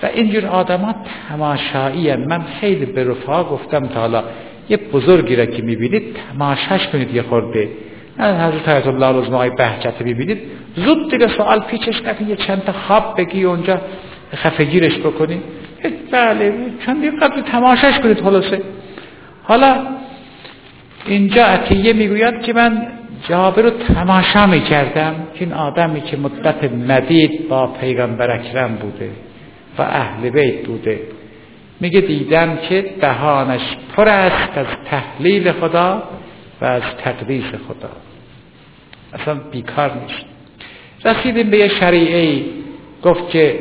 و اینجور آدما تماشایی من خیلی به رفا گفتم تا حالا. یه بزرگی را که می‌بینید تماشاش کنید یه خورده. حضرت آیت الله رزم آقای بهجت ببینید زود دیگه سوال پیچش نکنید یه چند تا خواب بگی اونجا خفگیرش بکنید بله چند دیگه قبل تماشاش کنید خلاصه. حالا اینجا عطیه می‌گوید که من جابر رو تماشا می‌کردم که این آدمی که مدت مدید با پیغمبر اکرم بوده و اهل بیت بوده. میگه دیدم که دهانش پر است از تحلیل خدا و از تقدیس خدا. اصلا بیکار نیست. رسیدیم به یه شریعه گفت که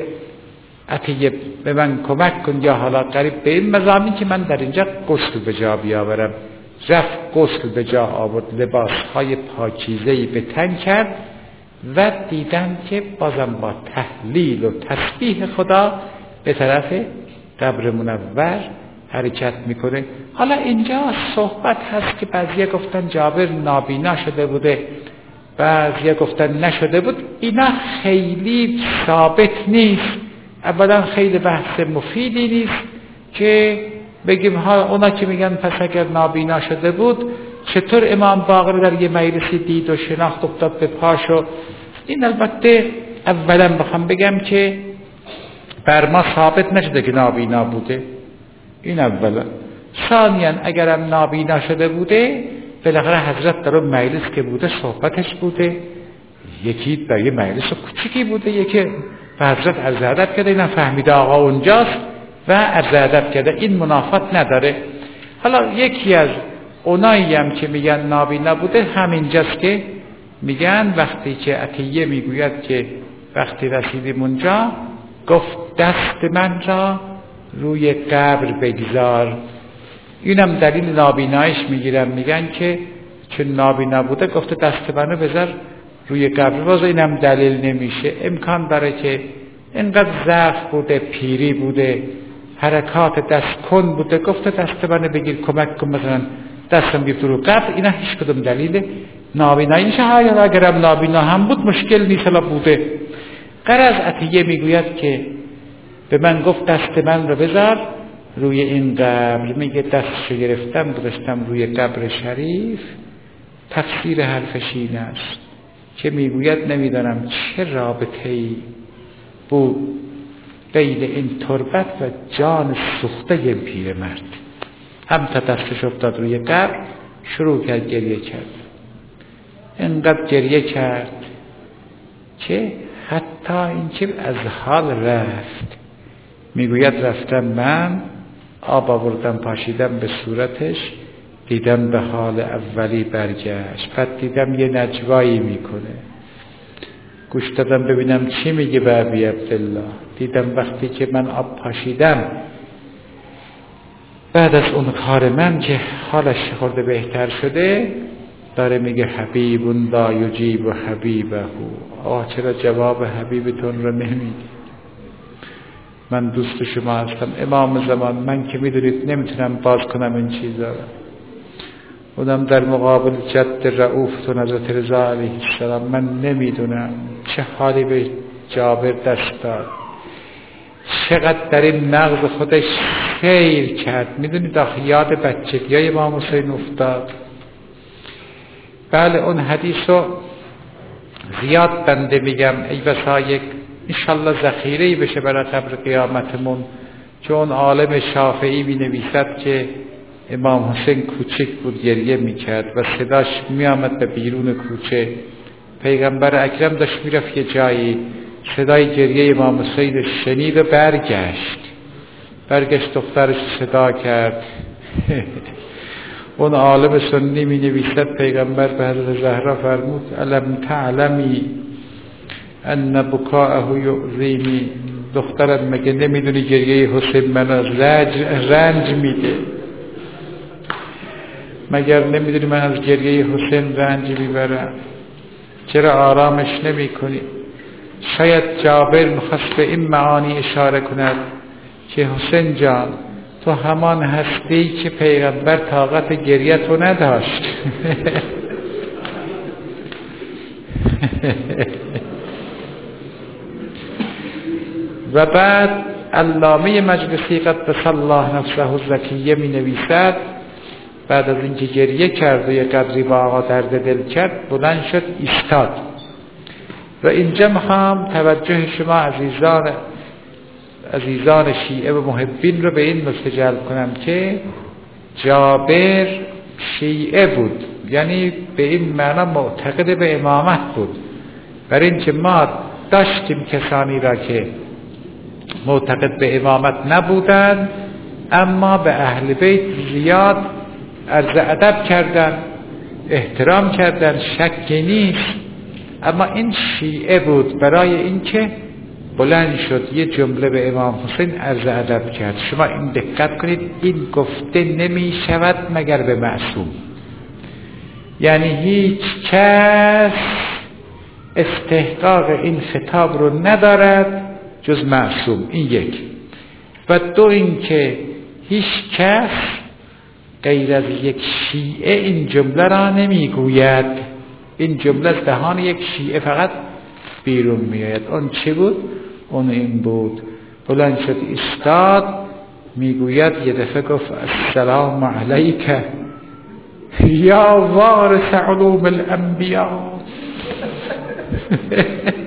عطیه به من کمک کن یا حالا قریب به این مزامین که من در اینجا قسل به جا بیاورم. رفت قسل به جا آورد لباس های پاکیزهی به تن کرد و دیدم که بازم با تحلیل و تسبیح خدا به طرف قبر منور حرکت می‌کنه. حالا اینجا صحبت هست که بعضی گفتن جابر نابینا شده بوده. بعضی گفتن نشده بود اینا خیلی ثابت نیست. اولا خیلی بحث مفیدی نیست که بگیم ها اونا که میگن پس اگر نابینا شده بود چطور امام باقر در یه مجلسی دید و شناخت افتاد به پاشو این البته اولا بخوام بگم که بر ما ثابت نشده که نابینا بوده. این اولا. ثانیا اگرم نابینا شده بوده بالاخره حضرت در اون مجلس که بوده صحبتش بوده یکی در یه مجلس کوچیکی بوده یکی به حضرت عرض ادب کرده اینم فهمیده آقا اونجاست و عرض ادب کرده. این منافت نداره. حالا یکی از اونایی هم که میگن نابینا بوده همینجاست که میگن وقتی که عطیه می‌گوید که وقتی رسیدیم اونجا گفت دست من را روی قبر بگذار. اینم دلیل نابینایش می‌گیرم میگن که چون نابینا بوده گفته دست منو بذار روی قبر. باز اینم دلیل نمیشه. امکان داره که اینقدر ضعف بوده پیری بوده حرکات دست کن بوده گفته دست منو بگیر کمک کن مثلا دستم بیفت رو قبر. اینا هیچ کدوم دلیل نابینایی نیشه یا اگرم نابینا هم بود مشکل نیست بوده. قرض عطیه می‌گوید که به من گفت دست من رو بذار. روی این قبر میگه دستشو گرفتم گذاشتم روی قبر شریف. تفسیر حرفش این است که می‌گوید نمی‌دانم چه رابطه ای بود بین این تربت و جان سوخته پیرمرد هم تا دستش افتاد روی قبر شروع کرد گریه کرد. انقدر گریه کرد که حتی اینکه از حال رفت. می‌گوید رفتم من آب آوردم پاشیدم به صورتش دیدم به حال اولی برگشت. بعد دیدم یه نجوایی می‌کنه. گوش دادم ببینم چی میگه به ابی عبدالله. دیدم وقتی که من آب پاشیدم بعد از اون کار من که حالش خورده بهتر شده داره میگه حبیبون لا یجیب حبیبه. آه چرا جواب حبیبتون رو نمیدی؟ من دوست شما هستم. امام زمان من که می‌دونید نمی‌تونم باز کنم این چیزا اونم در مقابل جد رعوف تو حضرت رضا علیه السلام من نمی‌دونم چه حالی به جابر دست داد. چقدر در این نقض خودش خیر کرد. می‌دونید آخه یاد بچگی های امام حسین افتاد. بله اون حدیث رو زیاد بنده میگم. ای بسا یک انشالله ذخیره بشه برای قبر قیامتمون. چون عالم شافعی می نویسد که امام حسین کوچک بود گریه می‌کرد و صداش میآمد به بیرون کوچه. پیغمبر اکرم داشت می‌رفت یه جایی صدای گریه امام حسین شنید و برگشت. برگشت دخترش صدا کرد. [LAUGHS] اون عالم سنی می نویسد پیغمبر به حضرت زهرا فرمود علم تعلمی ان بکاءه یعظیمی دخترم مگه نمی‌دونی گریه حسین من از رنج میده؟ مگر نمی‌دونی من از گریه حسین رنج می‌برم؟ چرا آرامش نمی کنی شاید جابر می‌خواست به این معانی اشاره کند که حسین جان تو همان هستی که پیغمبر طاقت گریه تو نداشت. [LAUGHS] و بعد علامه مجلسی قدس الله نفسه الزکیه می نویسد. بعد از اینکه گریه کرد و یه قدری با آقا درد دل کرد بلند شد ایستاد. و اینجا هم توجه شما عزیزان عزیزان شیعه و محبین رو به این نکته جلب کنم که جابر شیعه بود. یعنی به این معنا معتقد به امامت بود. برای اینکه ما داشتیم کسانی را که معتقد به امامت نبودند اما به اهل بیت زیاد عرض ادب کردن احترام کردن شکی نیست. اما این شیعه بود برای اینکه بلند شد یه جمله به امام حسین عرض ادب کرد. شما این دقت کنید این گفته نمی شود مگر به معصوم. یعنی هیچ کس استحقاق این خطاب رو ندارد. جز معصوم. این یک. و دو اینکه هیچ کس غیر از یک شیعه این جمله را نمی‌گوید. این جمله از دهان یک شیعه فقط بیرون میآید. اون چی بود؟ اون این بود. بلند شد استاد می‌گوید یه دفعه گفت السلام علیک. یا وارث علوم الانبیاء [LAUGHS]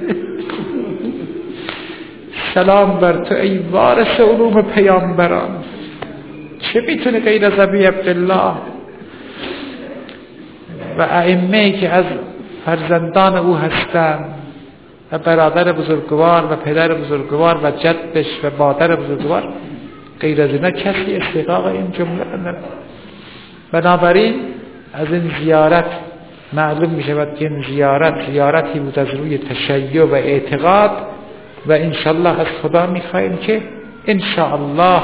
سلام بر تو ای وارث علوم پیامبران. چه می‌تونه غیر از ابی عبدالله؟ و ائمه که از فرزندان او هستند و برادر بزرگوار و پدر بزرگوار و جدش و مادر بزرگوار غیر از اینا کسی استقاق این جمله نداره. بنابراین از این زیارت معلوم می شود که این زیارت زیارتی بود از روی تشیع و اعتقاد و انشالله از خدا می خواهیم که انشاءالله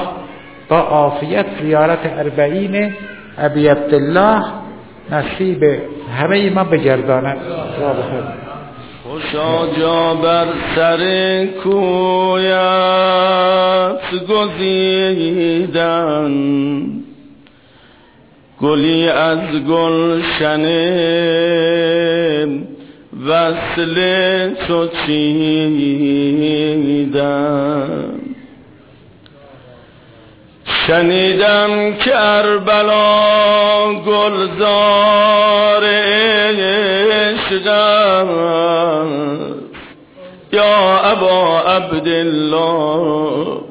با عافیت زیارت اربعین ابی عبدالله نصیب همه ما بگرداند. خوشا جا بر سر کویت گزیدن. گلی از گلشن وصل تو چیدن شنیدم کربلا گلزار عشق یا ابا عبدالله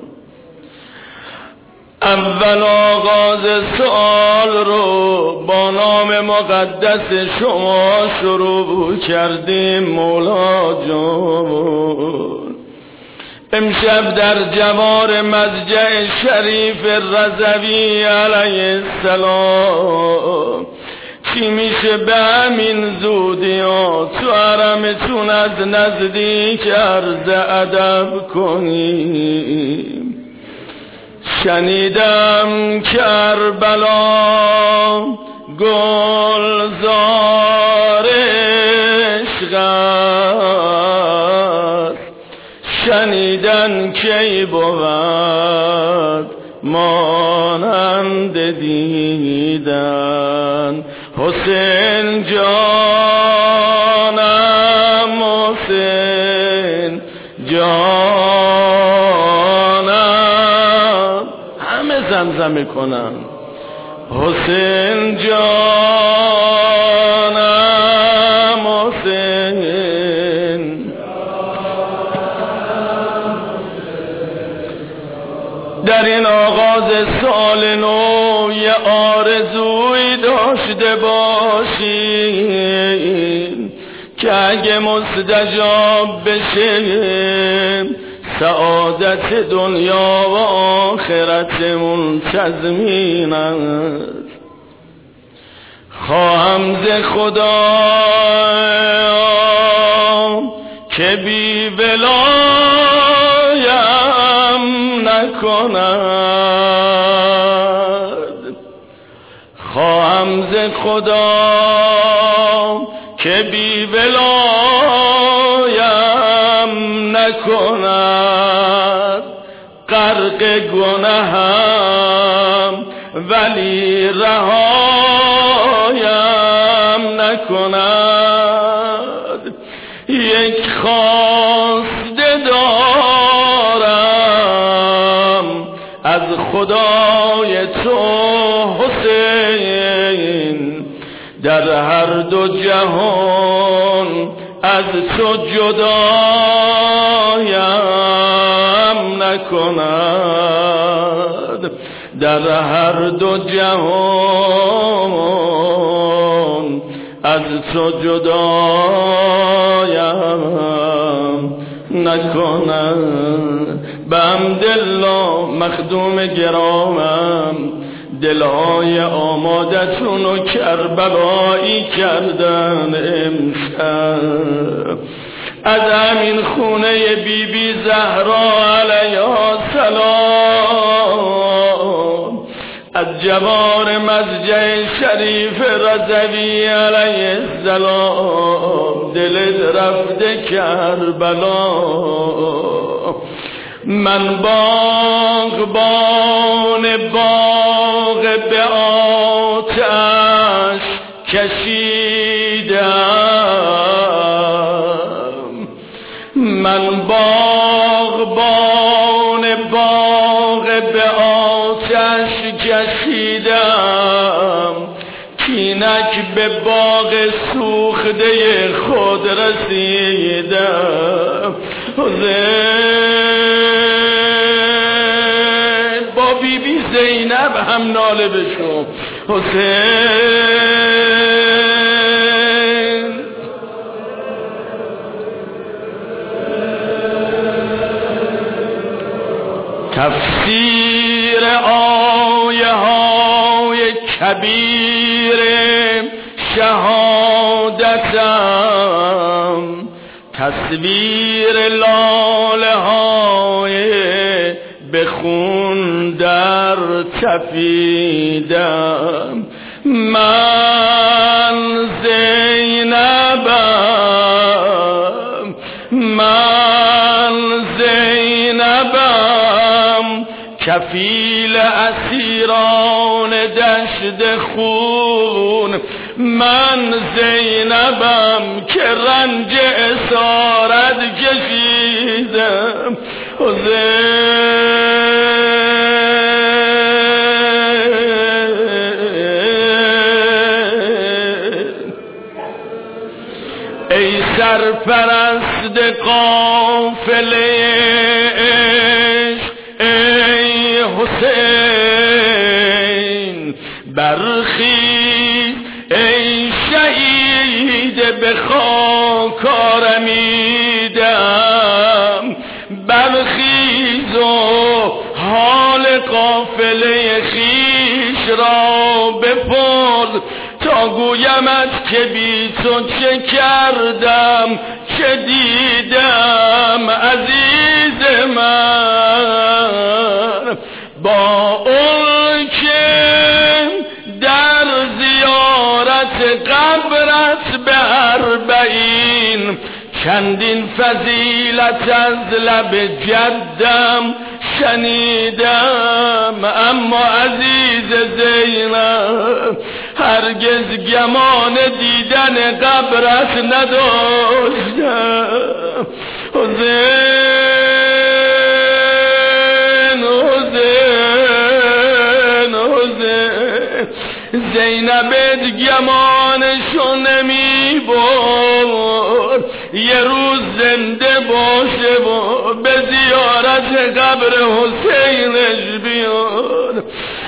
اول آغاز سوال رو با نام مقدس شما شروع کردیم مولا جان. امشب در جوار مزجع شریف رضوی علیه السلام. چی میشه به همین زودی ها؟ تو حرمتون از نزدیک عرض ادب کنیم شنیدم کربلا گلزار عشق شنیدم من کی بود مانند دیدن. حسین جانم همه زمزمه کنم حسین جانم حسین. در این آغاز سال نو یه آرزوی داشته باشیم که اگه مستجاب بشه سعادت دنیا و آخرتمون تضمین است. خواهم ز خدا که بی ولایم نکند. خواهم ز خدا که بی ولایم نکند غرق گناهم ولی رهایم نکند. یک خواسته دارم از خدای تو حسین. در هر دو جهان از تو جدایم نکند. در هر دو جهان از تو جدایم نکند. بم دلا مخدوم گرامم دلهای آمادتون و کربلایی کردن امشب. از همین خونه بی بی زهرا علیها سلام. از جوار مسجد شریف رضوی علیه السلام. دلت رفته کربلا. من باغبان باغ به آتش کشیدم. من باغبان باغ به آتش کشیدم. کینک به باغ سوخته خود رسیدم. حسین با بی بی زینب هم ناله بشم حسین. تفسیر آیه های کبیر شهادتم. تصویر لاله های بخون در تفیدم من زینبم من زینبم. کفیل اسیران دشت خون من زینبم که رنج اسارت کشیدم. ای سرپرست قافله که بی تو چه کردم چه دیدم عزیز من. با اون که در زیارت قبرت به اربعین چندین فضیلت از لب جدم شنیدم. اما عزیز زینب هرگز گمان دیدن قبرت نداشتم. حسین حسین حسین. زینبت گمانشو نمی برد یه روز زنده باشه و به زیارت قبر حسینش بیاد.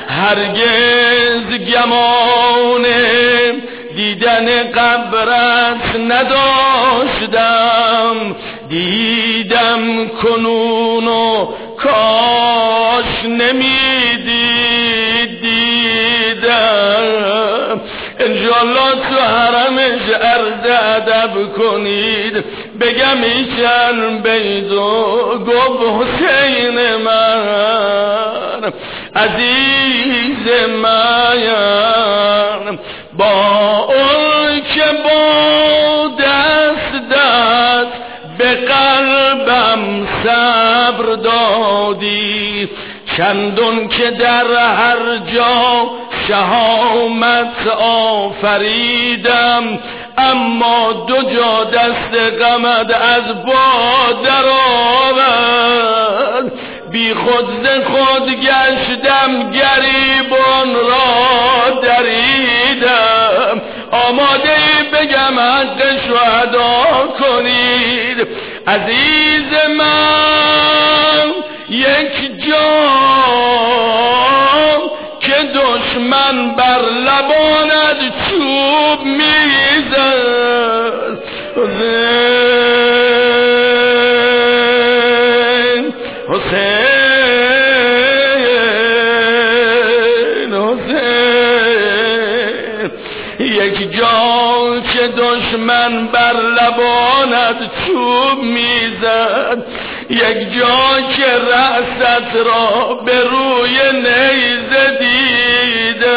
هرگز گمانه دیدن قبرت نداشتم. دیدم کنون و کاش نمی‌دید. دیدم. انشالله تو حرمش عرض ادب کنید. بگم ایشن بیدو گفت حسین من. عزیز من با اون که با دست دست به قلبم صبر دادی چندون که در هر جا شهامت آفریدم اما دو جا دست غمد از با در آورد بی خود خود گشتم گریبان را دریدم. آماده بگم حق شهدا کنید. عزیز من یک جا که دشمن بر لبانت چوب می‌زد. بر لبانت چوب می‌زد. یک جا که رأست را به روی نیزه دیدم.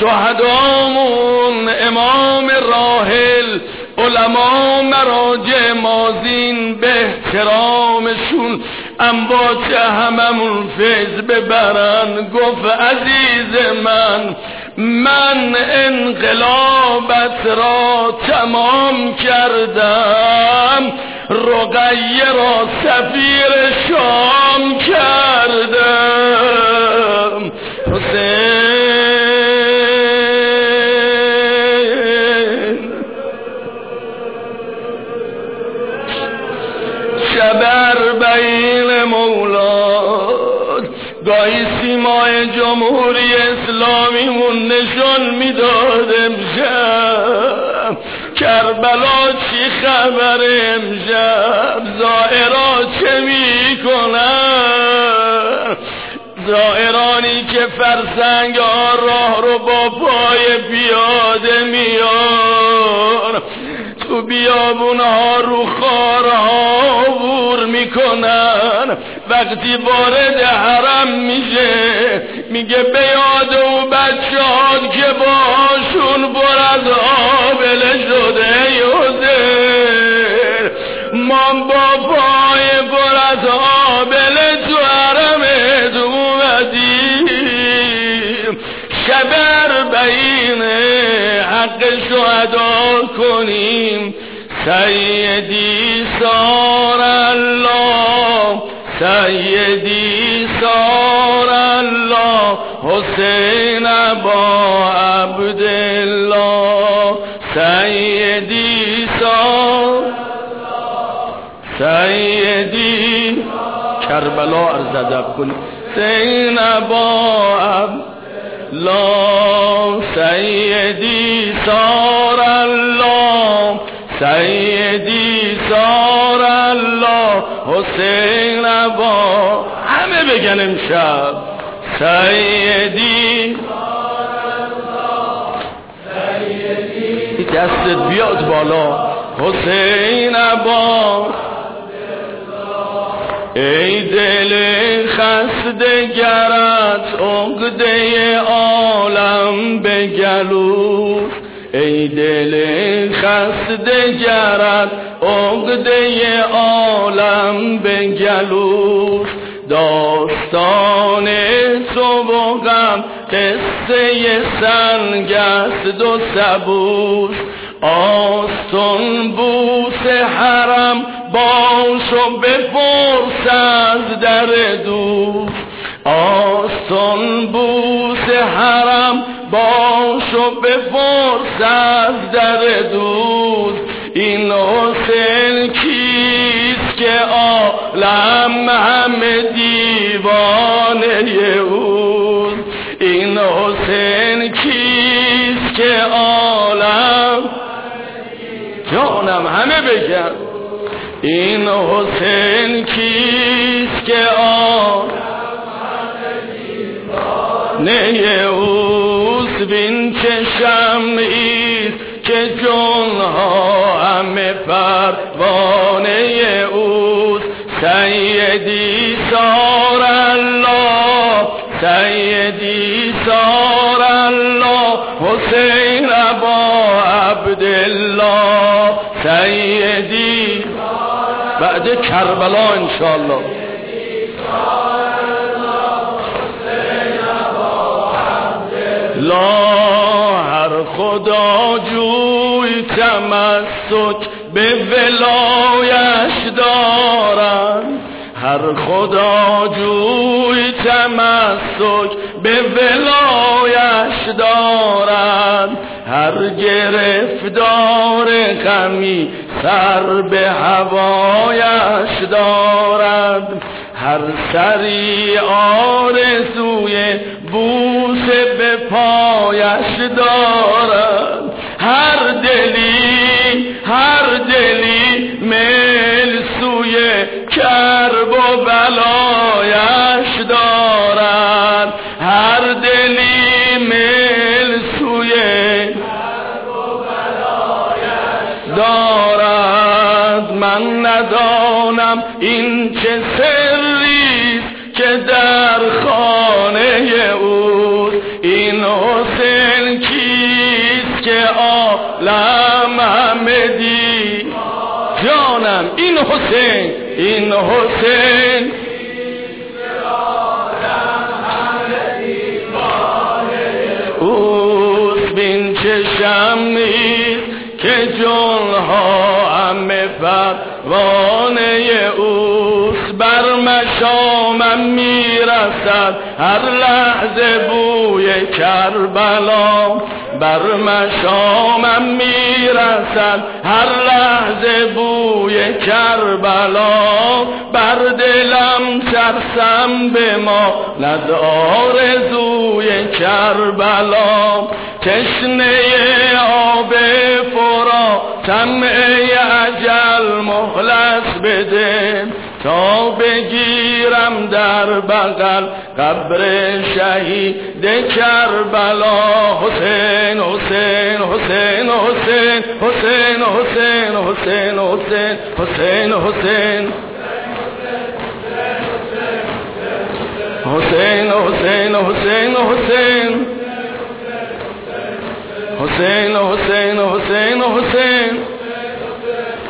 شهدامون امام راحل علما مراجع مازین به احترامشون. امواج هممون فیض ببرن گفت عزیز من من انقلابت را تمام کردم. رقیه را سفیر شام کردم. سیمای جمهوری اسلامیمون نشان می‌داد امشب. کربلا چی خبر امشب؟ زائرا چه می‌کنن؟ زائرانی که فرسنگ راه رو با پای پیاده میان. تو بیابون ها رو خارها عبور می‌کنن. وقتی وارد حرم میشه میگه به یاد و بچهات که باشون بر از آبله شده یوزر ما با پای بر از آبله تو حرم اومدیم شبر بین حق شهدا کنیم سیدی سار الله. سیدی سار الله حسین با عبدالله. سیدی سار سیدی کربلا ارز ادب کن. زینبا لا سیدی سار الله سیدی سار حسین با همه بگن امشب. سیدی. دستت بیاد بالا. حسین با ای دل خسته گرت عقده عالم به گلوس ای دل خسته گرد عقده عالم به گلوس داستان و غم قصه سنگست دو سبوس آستون بوس حرم باش و بپرس از در دوست آستون بوس حرم باش و بپرس از در دوست این حسین کیست که عالم همه دیوانه اوست این حسین کیست که عالم جانم همه بگن این حسین کیست که آن نه اوست بین چشم ایست که جنها همه پروانه اوست. سیدی سار الله سیدی سار الله حسین با عبدالله. سیدی بعد کربلا انشاءالله. لا هر خدا جوی تمسک به ولایش دارند هر خدا جوی تمسک به ولایش دارند هر گرفتار غمی سر به هوایش دارد هر سری آرزوی بوس به پایش دارد هر دلی هر دلی میل سوی کرب و بلایش دارد هر دلی میل سوی دارد من ندانم این چه این حسین این حسین. اوست بین چشم نیست که جنها همه پروانه اوست بر مشامم می‌رسد. هر لحظه بوی کربلا بر مشامم می‌رسد. هر لحظه بوی کربلا بر دلم ترسم به ما ند آرزوی کربلا تشنه آب فرا تمعه عجل مخلص بده. بگیرم در بغل قبر شهید کربلا حسین حسین حسین حسین حسین حسین حسین حسین حسین حسین حسین حسین حسین حسین حسین حسین حسین حسین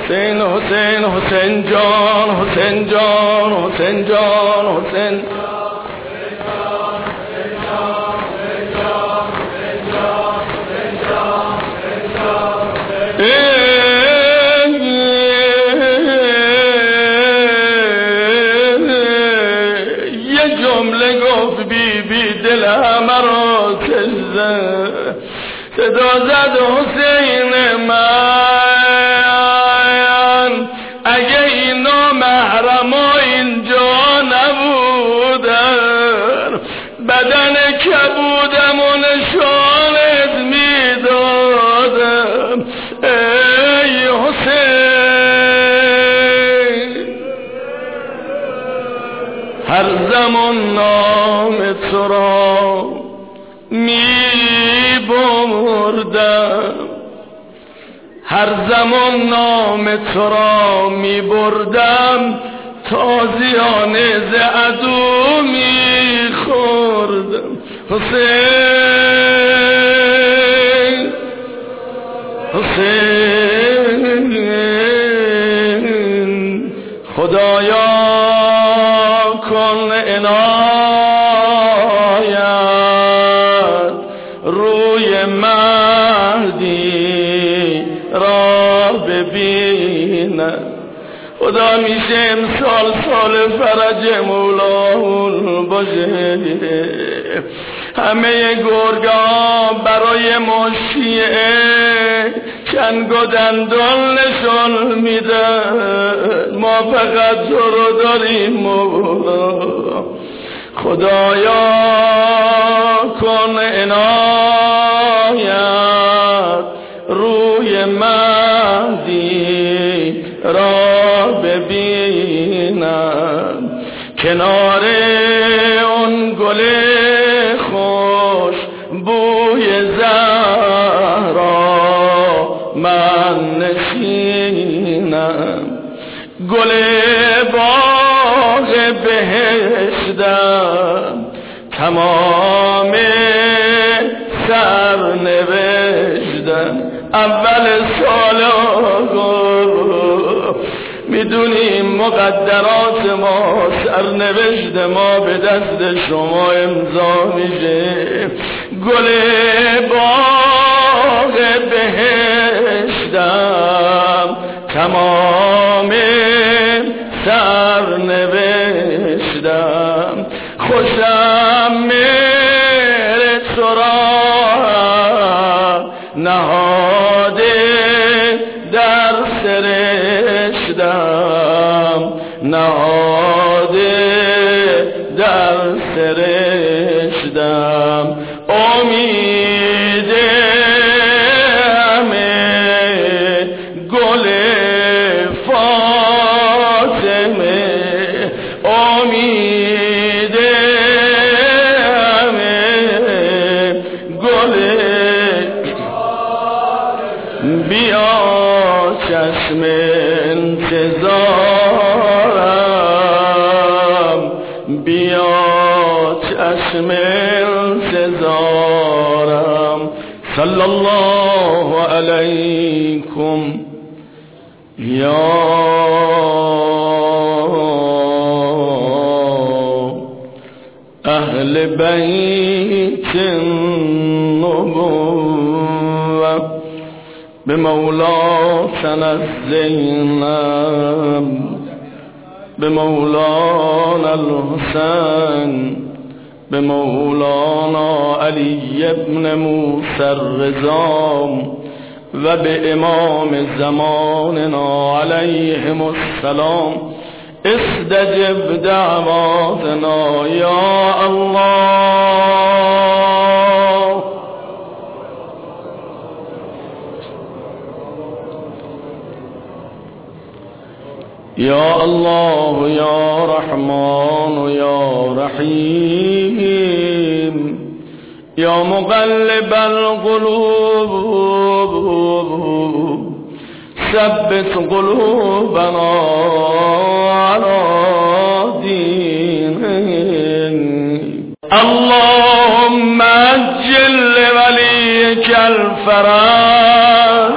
حسین حسین حسین جان حسین جان حسین جان حسین زمان نام تو را می بردم هر زمان نام تو را می بردم تازیان ز می خوردم. حسین حسین. خدا میشه امسال سال فرج مولاون باشه. همه گرگا برای مشیعه چنگ و دندان نشان میده. ما فقط تو رو داریم مولا. خدایا کن عنایت کنار اون گل خوش بوی زهرا من نشینم. گل باغ بهشتم تمام سر نوشتم اول سال می‌دونیم مقدرات ما سرنوشت ما به دست شما امضا میشه. گل باغ بهشتم تمام سر به مولا تنزلنم به مولانا الحسین به مولانا علی ابن موسی الرضا و به امام زماننا علیهم السلام. استجب دعواتنا یا الله. يا الله يا رحمن يا رحيم. يا مقلب القلوب ثبت قلوبنا على دينك. اللهم أجل لوليك الفرج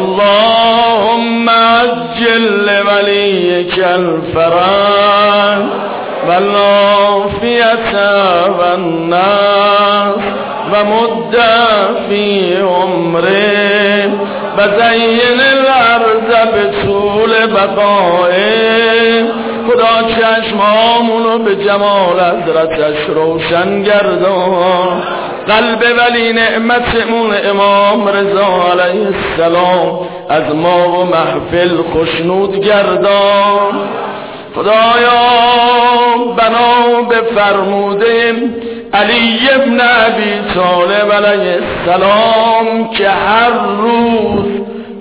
اللهم عجل لوليك الفرج والعافية والناس ومد في عمره وزين الأرض بطول بقائه خدا چشمامونو به جمال حضرتش روشن گردان. قلب ولی نعمتمون امام رضا علیه السلام از ما و محفل خوشنود گردان. خدایا بنا به فرموده علی ابن ابی طالب علیه السلام که هر روز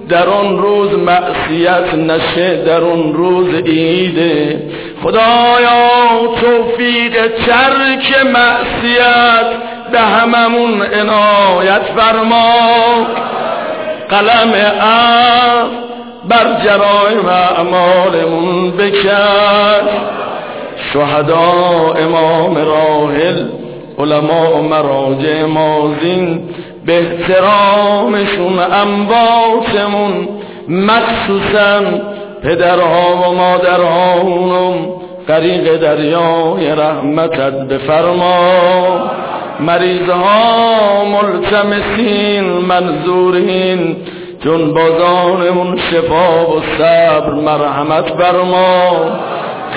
در اون روز معصیت نشه در اون روز عیده خدایا توفیق ترک معصیت به هممون عنایت فرما. قلم عفو بر جرایم اعمالمون بکش. شهدا امام راحل علماء مراجع مازین. به احترامشون انباشمون مخصوصا پدرها و مادرهاونم غریق دریای رحمتت بفرما. مریضها ملتمسین منظورین جنبازانمون شفا و صبر مرحمت ما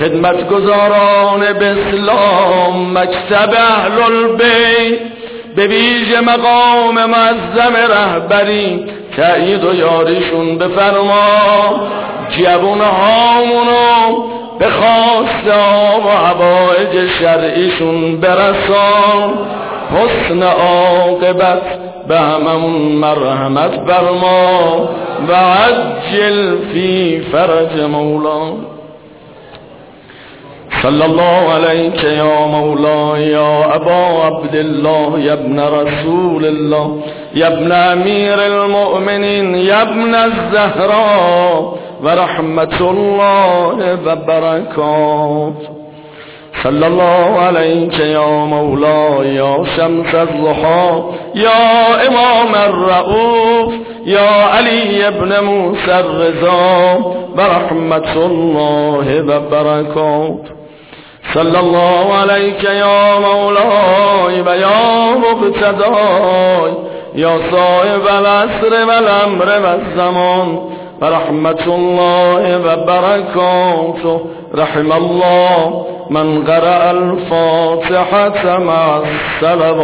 خدمتگزاران به اسلام مکتب اهل البیت به ویژه مقام معظم رهبری تأیید و یاریشون بفرما. جوون هامونو به خواست و حوائج شرعیشون برسان حسن عاقبت به هممون مرحمت برما و عجل فی فرج مولا. صلى الله عليك يا مولاي يا أبا عبد الله يا ابن رسول الله يا ابن أمير المؤمنين يا ابن الزهراء ورحمة الله وبركاته. صلى الله عليك يا مولاي يا شمس الضحى يا إمام الرؤوف يا علي بن موسى الرضا ورحمة الله وبركاته. صلى الله عليك يا مولاي ويا مقتداي يا صاحب العصر والأمر والزمان ورحمة الله وبركاته رحم الله من قرأ الفاتحة مع السلام